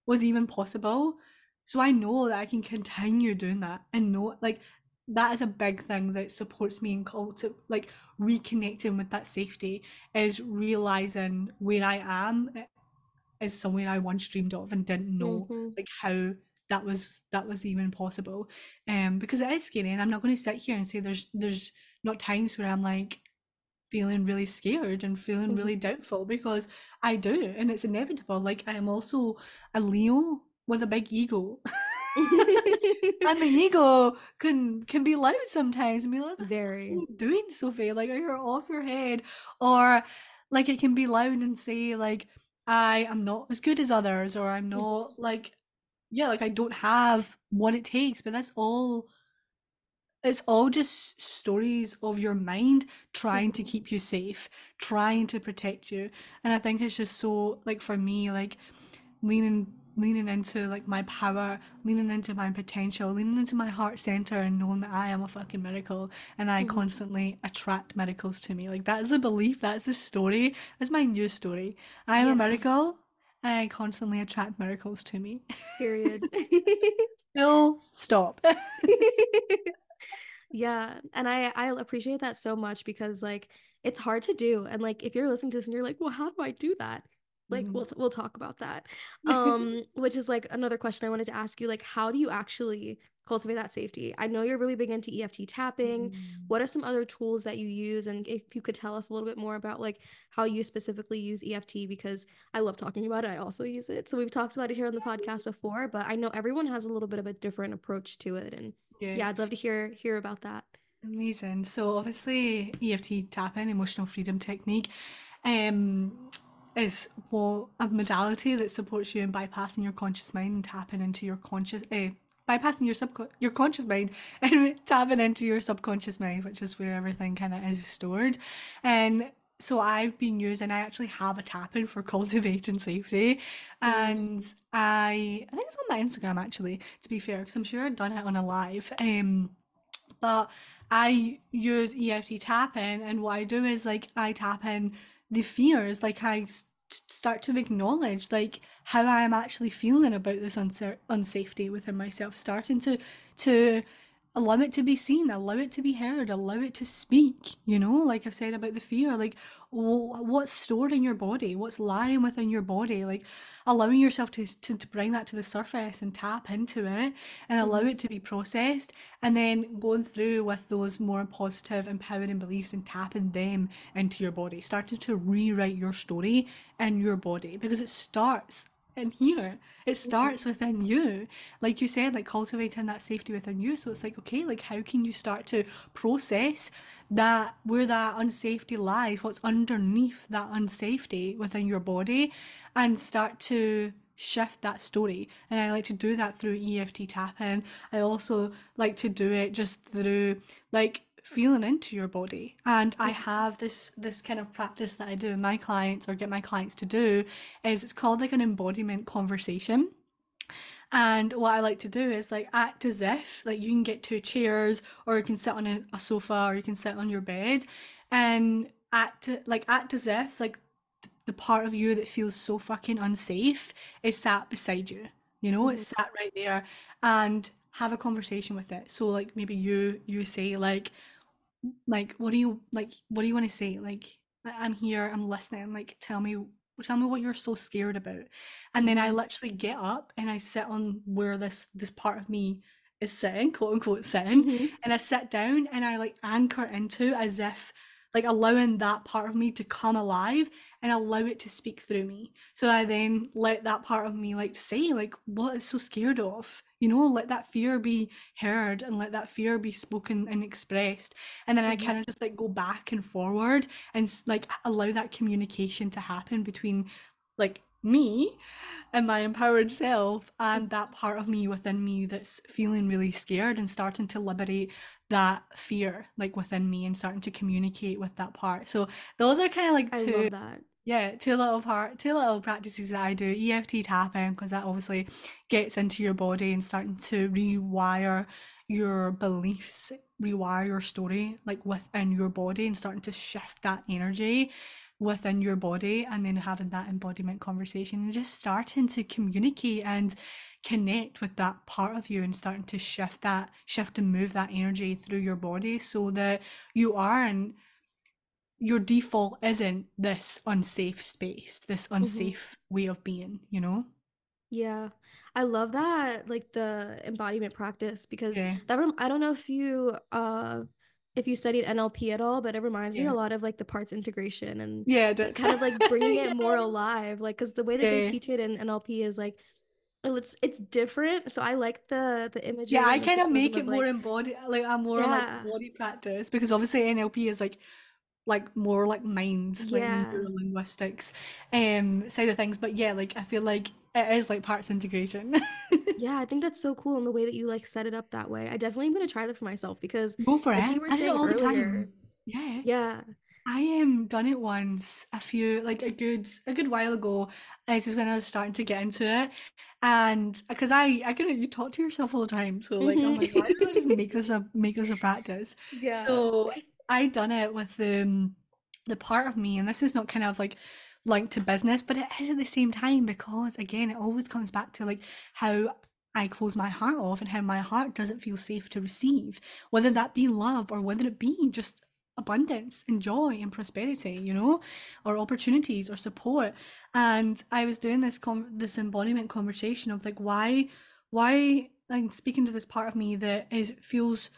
was even possible. So I know that I can continue doing that and know like that is a big thing that supports me in culti like reconnecting with that safety is realizing where I am is somewhere I once dreamed of and didn't know Mhm. like how that was that was even possible. Um because it is scary and I'm not going to sit here and say there's there's not times where I'm like feeling really scared and feeling Mhm. really doubtful because I do and it's inevitable. Like I am also a Leo with a big ego. <laughs> And the <laughs> ego can can be loud sometimes and be like, "What are Very. you doing, Sophie? Like, are you off your head?" Or like it can be loud and say like, "I am not as good as others," or "I'm not like, yeah, like I don't have what it takes." But that's all. It's all just stories of your mind trying to keep you safe, trying to protect you. And I think it's just so like for me, like leaning leaning into like my power, leaning into my potential, leaning into my heart center and knowing that I am a fucking miracle and I Mhm. constantly attract miracles to me. Like that is a belief, that's the story. That's my new story. I am a miracle I constantly attract miracles to me. Period. <laughs> Full stop. <laughs> Yeah, and I I appreciate that so much because like it's hard to do and like if you're listening to this and you're like, "Well, how do I do that?" Like Mm. we'll t- we'll talk about that. <laughs> Um which is like another question I wanted to ask you like how do you actually cultivate that safety? I know you're really big into EFT tapping. Mm. What are some other tools that you use and if you could tell us a little bit more about like how you specifically use EFT because I love talking about it. I also use it. So we've talked about it here on the podcast before, but I know everyone has a little bit of a different approach to it and Yeah. yeah, I'd love to hear hear about that. Amazing. So obviously EFT tapping, emotional freedom technique, um, is what a modality that supports you in bypassing your conscious mind and tapping into your conscious, uh, bypassing your subcon your conscious mind <laughs> and tapping into your subconscious mind, which is where everything kind of is stored. And so I've been using, I actually have a tapping for <laughs> cultivating safety, and I I think it's on my Instagram actually, to be fair, because I'm sure I've done it on a live. Um, but I use EFT tapping, and what I do is like I tap in the fears, like I start to acknowledge like how I am actually feeling about this uncer unsafety within myself, starting to to allow it to be seen, allow it to be heard, allow it to speak. You know, like I've said about the fear, like what's stored in your body, what's lying within your body, like allowing yourself to, to to bring that to the surface and tap into it and allow Mhm. it to be processed and then going through with those more positive empowering beliefs and tapping them into your body. Starting to rewrite your story in your body because it starts in here it starts within you like you said like cultivating that safety within you so it's like okay like how can you start to process that where that unsafety lies what's underneath that unsafety within your body and start to shift that story. And I like to do that through EFT tapping. I also like to do it just through like feeling into your body and I have this this kind of practice that I do with my clients or get my clients to do is it's called like an embodiment conversation And what I like to do is like act as if like you can get two chairs or you can sit on a, a sofa or you can sit on your bed and act like act as if like the part of you that feels so fucking unsafe is sat beside you. You know, it's Mm-hmm. sat right there and have a conversation with it. So like maybe you you say like like what do you like what do you want to say like i'm here i'm listening like tell me tell me what you're so scared about and then i Mm-hmm. literally get up and i sit on where this this part of me is sitting quote unquote sitting Mm-hmm. and i sit down and i like anchor into as if like allowing that part of me to come alive and allow it to speak through me so i then let that part of me like say like what is so scared of you know let that fear be heard and let that fear be spoken and expressed and then I Mm-hmm. kind of just like go back and forward and like allow that communication to happen between like me and my empowered self and that part of me within me that's feeling really scared and starting to liberate that fear like within me and starting to communicate with that part. So those are kind of like I two love that. Yeah, two little part, two little practices that I do. EFT tapping because that obviously gets into your body and starting to rewire your beliefs, rewire your story like within your body and starting to shift that energy within your body and then having that embodiment conversation and just starting to communicate and connect with that part of you and starting to shift that shift and move that energy through your body so that you are in your default isn't this unsafe space, this Mm-hmm. unsafe way of being, you know? Yeah. I love that like the embodiment practice because Yeah. that rem I don't know if you uh if you studied NLP at all, but it reminds me a lot of like the parts integration and Yeah, like kind of like <laughs> bringing it Yeah. more alive like because the way that they teach it in NLP is like well, it's it's different so I like the the image. Yeah, I kind of make it of more like embodied, like a more like body practice because obviously NLP is like like more like mind, like yeah neurolinguistics um side of things. But yeah, like I feel like it is like parts integration. <laughs> yeah I think that's so cool in the way that you like set it up that way I definitely am gonna try that for myself because Go for like it. you were I do it saying all the time. Yeah. yeah I um done it once a few like a good a good while ago. This is when I was starting to get into it, and because I I of you talk to yourself all the time, so like I'm hmm like why don't I just make this a make this a practice? <laughs> yeah So I done it with um the part of me, and this is not kind of like linked to business, but it is at the same time because again it always comes back to like how. I close my heart off and how my heart doesn't feel safe to receive, whether that be love or whether it be just abundance and joy and prosperity, you know, or opportunities or support. And I was doing this com- this embodiment conversation of like why why I'm speaking to this part of me that is feels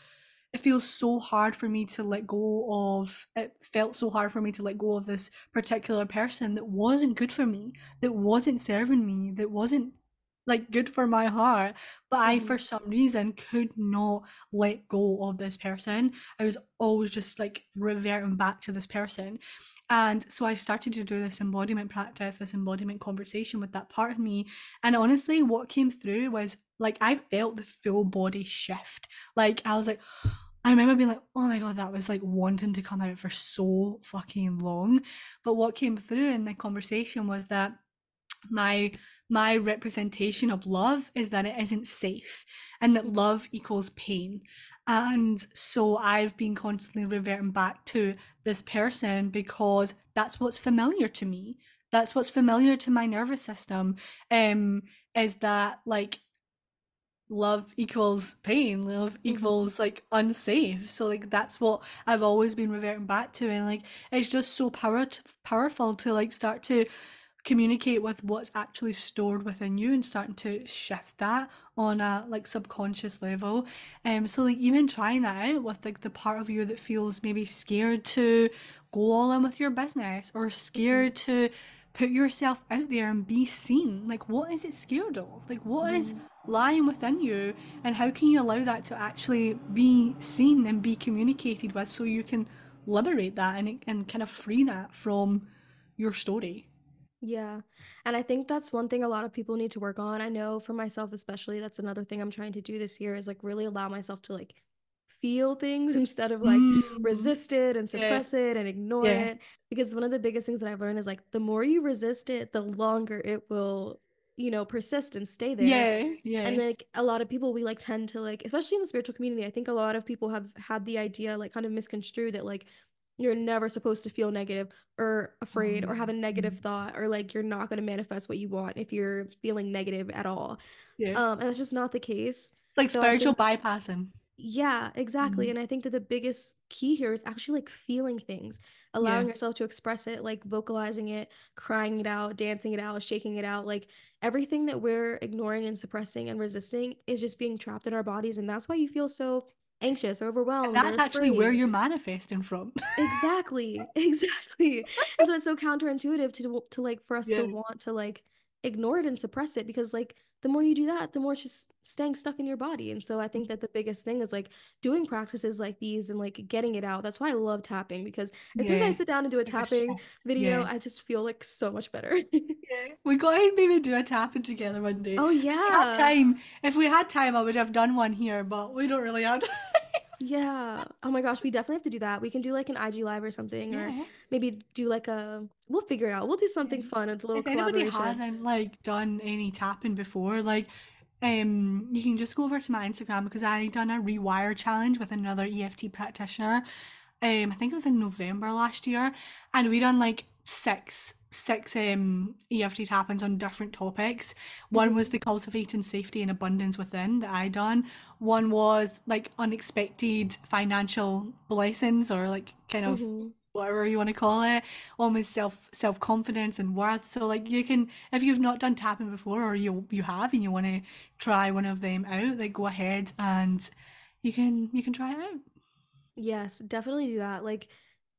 it feels so hard for me to let go of it felt so hard for me to let go of this particular person that wasn't good for me that wasn't serving me that wasn't like good for my heart but i hmm for some reason could not let go of this person. I was always just like reverting back to this person. And so i started to do this embodiment practice this embodiment conversation with that part of me and honestly what came through was like i felt the full body shift. Like i was like <gasps> I remember being like, oh my god, that was like wanting to come out for so fucking long. But what came through in the conversation was that my my representation of love is that it isn't safe and that love equals pain. And so I've been constantly reverting back to this person because that's what's familiar to me. That's what's familiar to my nervous system. Um, is that like love equals pain love hmm equals like unsafe so like that's what i've always been reverting back to and like it's just so power powerful to like start to communicate with what's actually stored within you and starting to shift that on a like subconscious level. Um so like even trying that out with like the part of you that feels maybe scared to go all in with your business or scared to put yourself out there and be seen. Like what is it scared of? Like what is hmm lying within you? And how can you allow that to actually be seen and be communicated with so you can liberate that and, and kind of free that from your story Yeah. And I think that's one thing a lot of people need to work on. I know for myself especially, that's another thing I'm trying to do this year is like really allow myself to like feel things instead of like mm, resist it and suppress it and ignore yeah it. Because one of the biggest things that I've learned is like the more you resist it, the longer it will you know, persist and stay there. Yeah, yeah. And like a lot of people, we like tend to like, especially in the spiritual community, I think a lot of people have had the idea like kind of misconstrued that like you're never supposed to feel negative or afraid or have a negative Mhm. thought or like you're not going to manifest what you want if you're feeling negative at all. Yeah. Um, and that's just not the case. Like So spiritual think bypassing. yeah, exactly. Mhm. And I think that the biggest key here is actually like feeling things, Yeah. allowing yourself to express it, like vocalizing it, crying it out, dancing it out, shaking it out. Like everything that we're ignoring and suppressing and resisting is just being trapped in our bodies. And that's why you feel so anxious or And overwhelmed or that's actually where you're manifesting from. Exactly, <laughs> <laughs> exactly. And so it's so counterintuitive to to like for us to want to like ignore it and suppress it because like the more you do that, the more it's just staying stuck in your body. And so I think that the biggest thing is like doing practices like these and like getting it out. That's why I love tapping because as soon as I sit down and do a tapping video, Yeah. I just feel like so much better. <laughs> Yeah. We gotta maybe do a tapping together one day. Oh If we had yeah. time, if we had time, I would have done one here, but we don't really have <laughs> time. Yeah. Oh my gosh, we definitely have to do that. We can do like an IG live or something, or maybe do like a, we'll figure it out. We'll do something fun. It's a little If anybody hasn't like done any tapping before, like um you can just go over to my Instagram because I done a rewire challenge with another EFT practitioner. Um I think it was in November last year and we done like six six um EFT tappings on different topics. One was the cultivating safety and abundance within that I done. One was like unexpected financial blessings or like kind of hmm whatever you want to call it, One was self self confidence and worth. So like you can if you've not done tapping before or you you have and you want to try one of them out, like go ahead and you can you can try it out. Yes, definitely do that. Like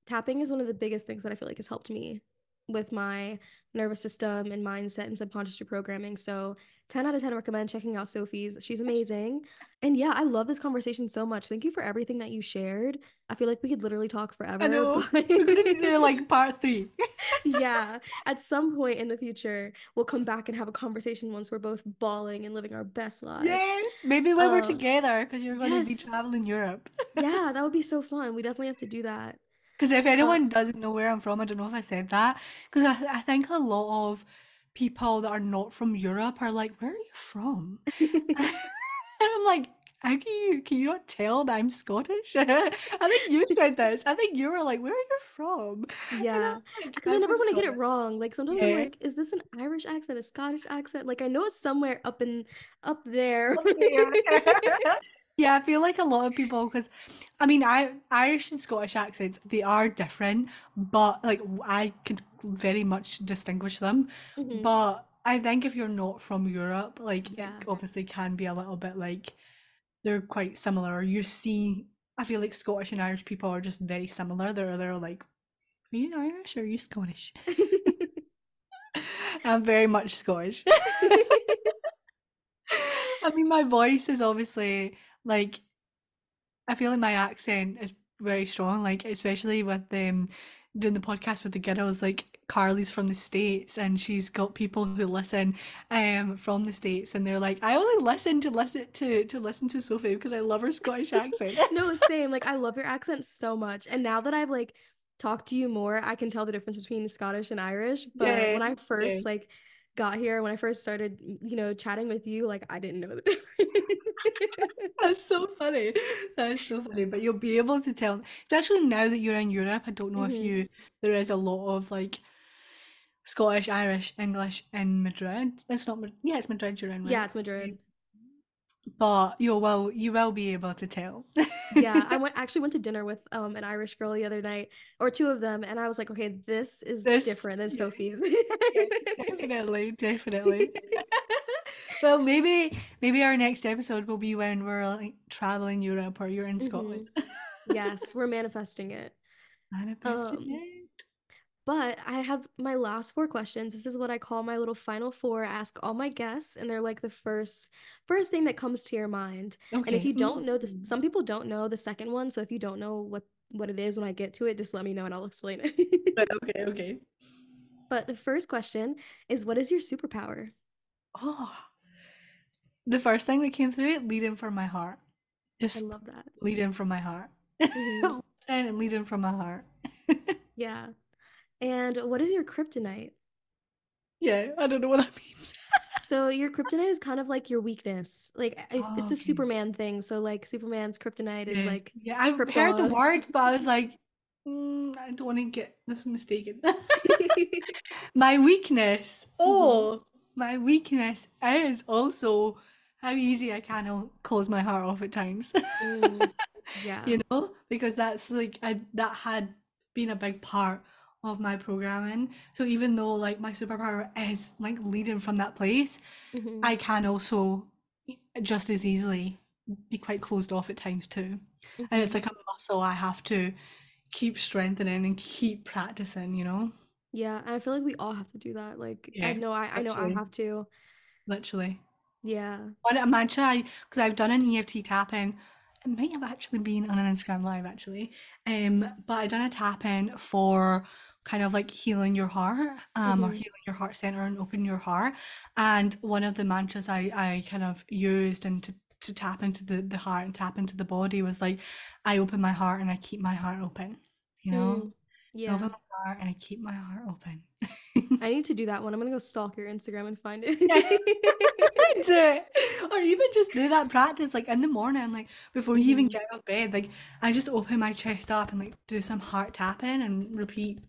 tapping is one of the biggest things that I feel like has helped me with my nervous system and mindset and subconscious reprogramming. So 10 out of 10 recommend checking out Sophie's. She's <laughs> amazing. And yeah, I love this conversation so much. Thank you for everything that you shared. I feel like we could literally talk I forever, know. <laughs> but <laughs> We're gonna do like part three. yeah, at some point in the future, we'll come back and have a conversation once we're both balling and living our best lives. Yes, maybe when we're Uh, together because you're going to be traveling Europe. Yeah, that would be so fun. We definitely have to do that. Because if anyone doesn't know where I'm from, I don't know if I said that. Because I, I think a lot of people that are not from Europe are like, "Where are you from?" And <laughs> <laughs> I'm like, "How can you can you not tell that I'm Scottish?" <laughs> I think you said this. I think you were like, "Where are you from?" Yeah, was like, because I never want to get it wrong. Like sometimes I'm like, is this an Irish accent, a Scottish accent? Like I know it's somewhere up in up there. Up there. Yeah, I feel like a lot of people, because I mean, I Irish and Scottish accents, they are different, but like I could very much distinguish them. hmm But I think if you're not from Europe, like Yeah. obviously can be a little bit like they're quite similar. You see, I feel like Scottish and Irish people are just very similar. They're they're like, are you Irish or are you Scottish? <laughs> I'm very much Scottish. <laughs> <laughs> I mean, my voice is obviously like I feel like my accent is very strong, like especially with um doing the podcast with the girls, like Carly's from the States and she's got people who listen um from the States and they're like, I only listen to listen to to listen to Sophie because I love her Scottish <laughs> accent. No, same. Like I love your accent so much. And now that I've like talked to you more, I can tell the difference between Scottish and Irish. But Yeah, when I yeah. first like got here, when I first started, you know, chatting with you, like I didn't know the <laughs> <laughs> difference. That's so funny. That's so funny. But you'll be able to tell, especially now that you're in Europe. I don't know if hmm you, there is a lot of like Scottish, Irish, English in Madrid. It's not, yeah, it's Madrid you're in, Yeah, it's Madrid. But you will, you will be able to tell. <laughs> Yeah, I went actually went to dinner with um an Irish girl the other night, or two of them, and I was like, okay, this is This, different than Sophie's. yeah, <laughs> definitely, definitely. <laughs> Well, maybe, maybe our next episode will be when we're like traveling Europe or you're in hmm Scotland. Yes, we're manifesting it. Manifested Um, it. But I have my last four questions. This is what I call my little final four. I ask all my guests, and they're like the first first thing that comes to your mind. And if you don't know this, some people don't know the second one, so if you don't know what what it is when I get to it, just let me know and I'll explain it. <laughs> Okay, okay. But the first question is, what is your superpower? Oh, the first thing that came through it, leading from my heart. I Just love that. leading from my heart. <laughs> hmm Listening and leading from my heart. <laughs> Yeah. And what is your kryptonite? Yeah, I don't know what that <laughs> means. So your kryptonite is kind of like your weakness. Like Oh, it's a okay. Superman thing. So like Superman's kryptonite is Yeah. like Yeah, I've heard the Krypton. word, but I was like, mm, I don't want to get this mistaken. <laughs> <laughs> My weakness. hmm Oh, my weakness is also how easy I can close my heart off at times. Mm, yeah. You know, because that's like I that had been a big part of my programming. So even though like my superpower is like leading from that place, hmm I can also just as easily be quite closed off at times too. And it's hmm like a muscle I have to keep strengthening and keep practicing, you know? Yeah. And I feel like we all have to do that. Like I know I, I know I have to. literally. Yeah. But imagine I, because I've done an EFT tapping. It might have actually been on an Instagram live actually. Um, but I done a tapping for kind of like healing your heart, um, or hmm healing your heart center and open your heart. And one of the mantras I I kind of used and to to tap into the the heart and tap into the body was like, I open my heart and I keep my heart open. You know, Mm, I open my heart and I keep my heart open. I need to do that one. I'm gonna go stalk your Instagram and find Yeah. it. <laughs> Do it. Or even just do that practice like in the morning, like before you even hmm get out of bed. Like I just open my chest up and like do some heart tapping and repeat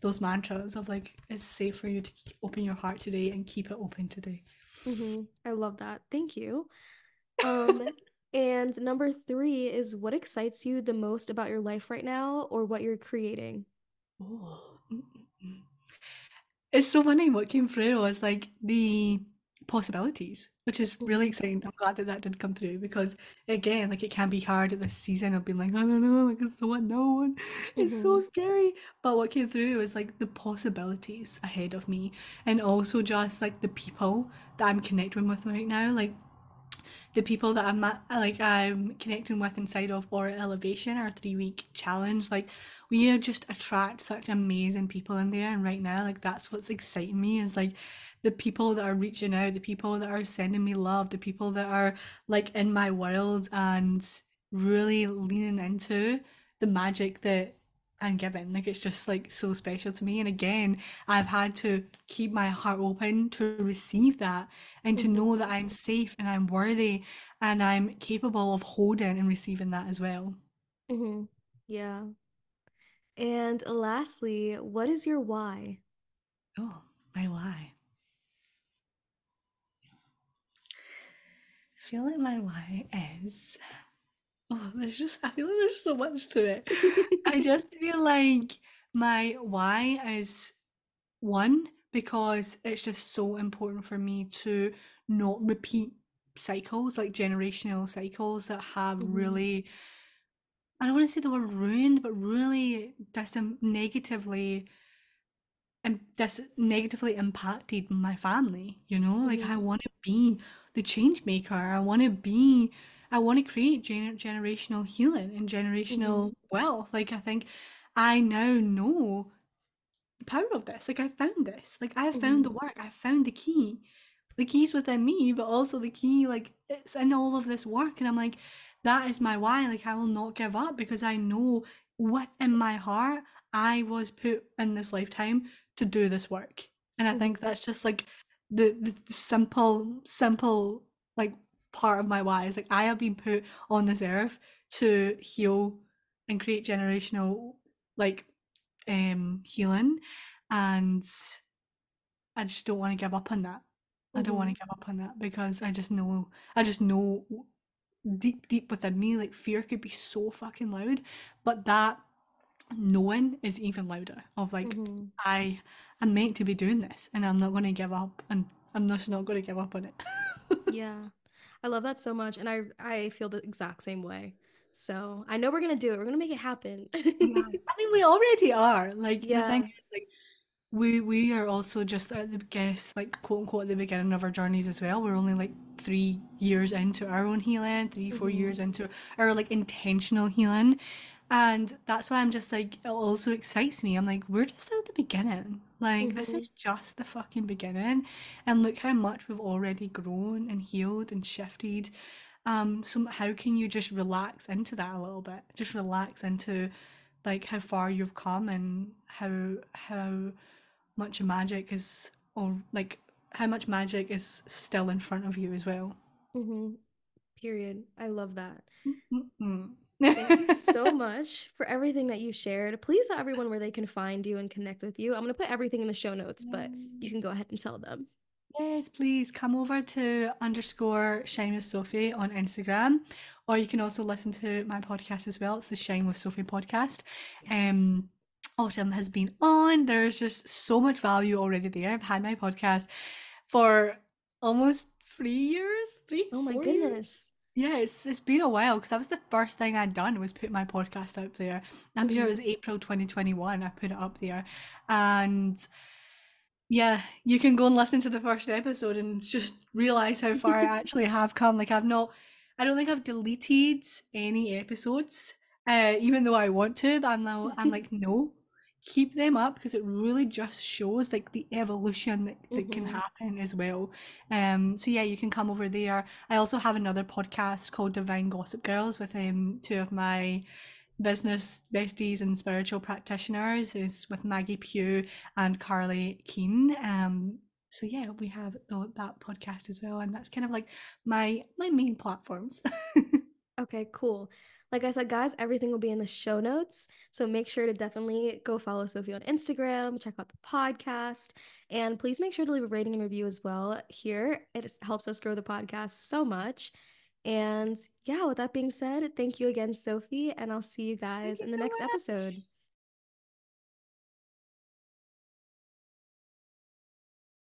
those mantras of like it's safe for you to open your heart today and keep it open today. hmm I love that. Thank you. Um, <laughs> and number three is what excites you the most about your life right now or what you're creating? Oh. <laughs> It's so funny what came through was like the possibilities, which is really exciting. I'm glad that that did come through because again, like it can be hard at this season of being like, I don't know, like it's the unknown. It's so hmm scary. But what came through was like the possibilities ahead of me and also just like the people that I'm connecting with right now. Like the people that I'm at, like I'm connecting with inside of Aura Elevation, our three week challenge, like we just attract such amazing people in there. And right now, like that's what's exciting me is like the people that are reaching out, the people that are sending me love, the people that are like in my world and really leaning into the magic that I'm given. Like it's just like so special to me. And again, I've had to keep my heart open to receive that and to know that I'm safe and I'm worthy and I'm capable of holding and receiving that as well. hmm Yeah. And lastly, what is your why? Oh, my why. Feel like my why is <laughs> oh, there's just I feel like there's so much to it. I <laughs> just feel like my why is one because it's just so important for me to not repeat cycles like generational cycles that have hmm really I don't want to say the word ruined, but really dis negatively and this negatively impacted my family, you know? Like I hmm want to be the change maker. I want to be I want to create gener generational healing and generational wealth. Like I think I now know the power of this. Like I found this. Like I have found the hmm work. I found the key. The key's within me, but also the key, like it's in all of this work. And I'm like, that is my why. Like I will not give up because I know within my heart I was put in this lifetime to do this work. And I think hmm that's just like the, the, simple, simple like part of my why is like I have been put on this earth to heal and create generational like um healing and I just don't want to give up on that. I don't want to give up on that because I just know I just know deep deep within me like fear could be so fucking loud, but that knowing is even louder of like hmm I am meant to be doing this and I'm not going to give up and I'm just not going to give up on it. <laughs> Yeah. I love that so much and I I feel the exact same way. So, I know we're gonna do it. We're gonna make it happen. Yeah, <laughs> I mean we already are. Like the thing Yeah. is like We we are also just at the guess like quote unquote at the beginning of our journeys as well. We're only like three years into our own healing, three, four hmm years into our like intentional healing. And that's why I'm just like it also excites me. I'm like, we're just at the beginning. Like this hmm is just the fucking beginning. And look how much we've already grown and healed and shifted. Um, so how can you just relax into that a little bit? Just relax into like how far you've come and how how much magic is or like how much magic is still in front of you as well. Mm-hmm. Period. I love that. Mm-hmm. Thank you so <laughs> much for everything that you shared. Please tell everyone where they can find you and connect with you. I'm going to put everything in the show notes, but you can go ahead and tell them. Yes, please come over to underscore Shine with Sophie on Instagram, or you can also listen to my podcast as well. It's the Shine with Sophie podcast. Yes. Um, Autumn has been on. There's just so much value already there. I've had my podcast for almost three years. Three. Oh my four years? Yeah, it's it's been a while because that was the first thing I'd done was put my podcast up there. I'm sure it was April 2021 I put it up there. And yeah, you can go and listen to the first episode and just realize how far I <laughs> actually have come. Like I've not I don't think I've deleted any episodes, uh, even though I want to, but I'm now I'm like, <laughs> no, keep them up because it really just shows like the evolution that, that can Mhm. happen as well. Um, so yeah, you can come over there. I also have another podcast called Divine Gossip Girls with um two of my business besties and spiritual practitioners is with Maggie Pugh and Carly Keane. Um, so yeah, we have that podcast as well, and that's kind of like my my main platforms. <laughs> Okay, cool. Like I said, guys, everything will be in the show notes. So make sure to definitely go follow Sophie on Instagram, check out the podcast, and please make sure to leave a rating and review as well here. It helps us grow the podcast so much. And yeah, with that being said, thank you again, Sophie, and I'll see you guys you in the so next much. episode.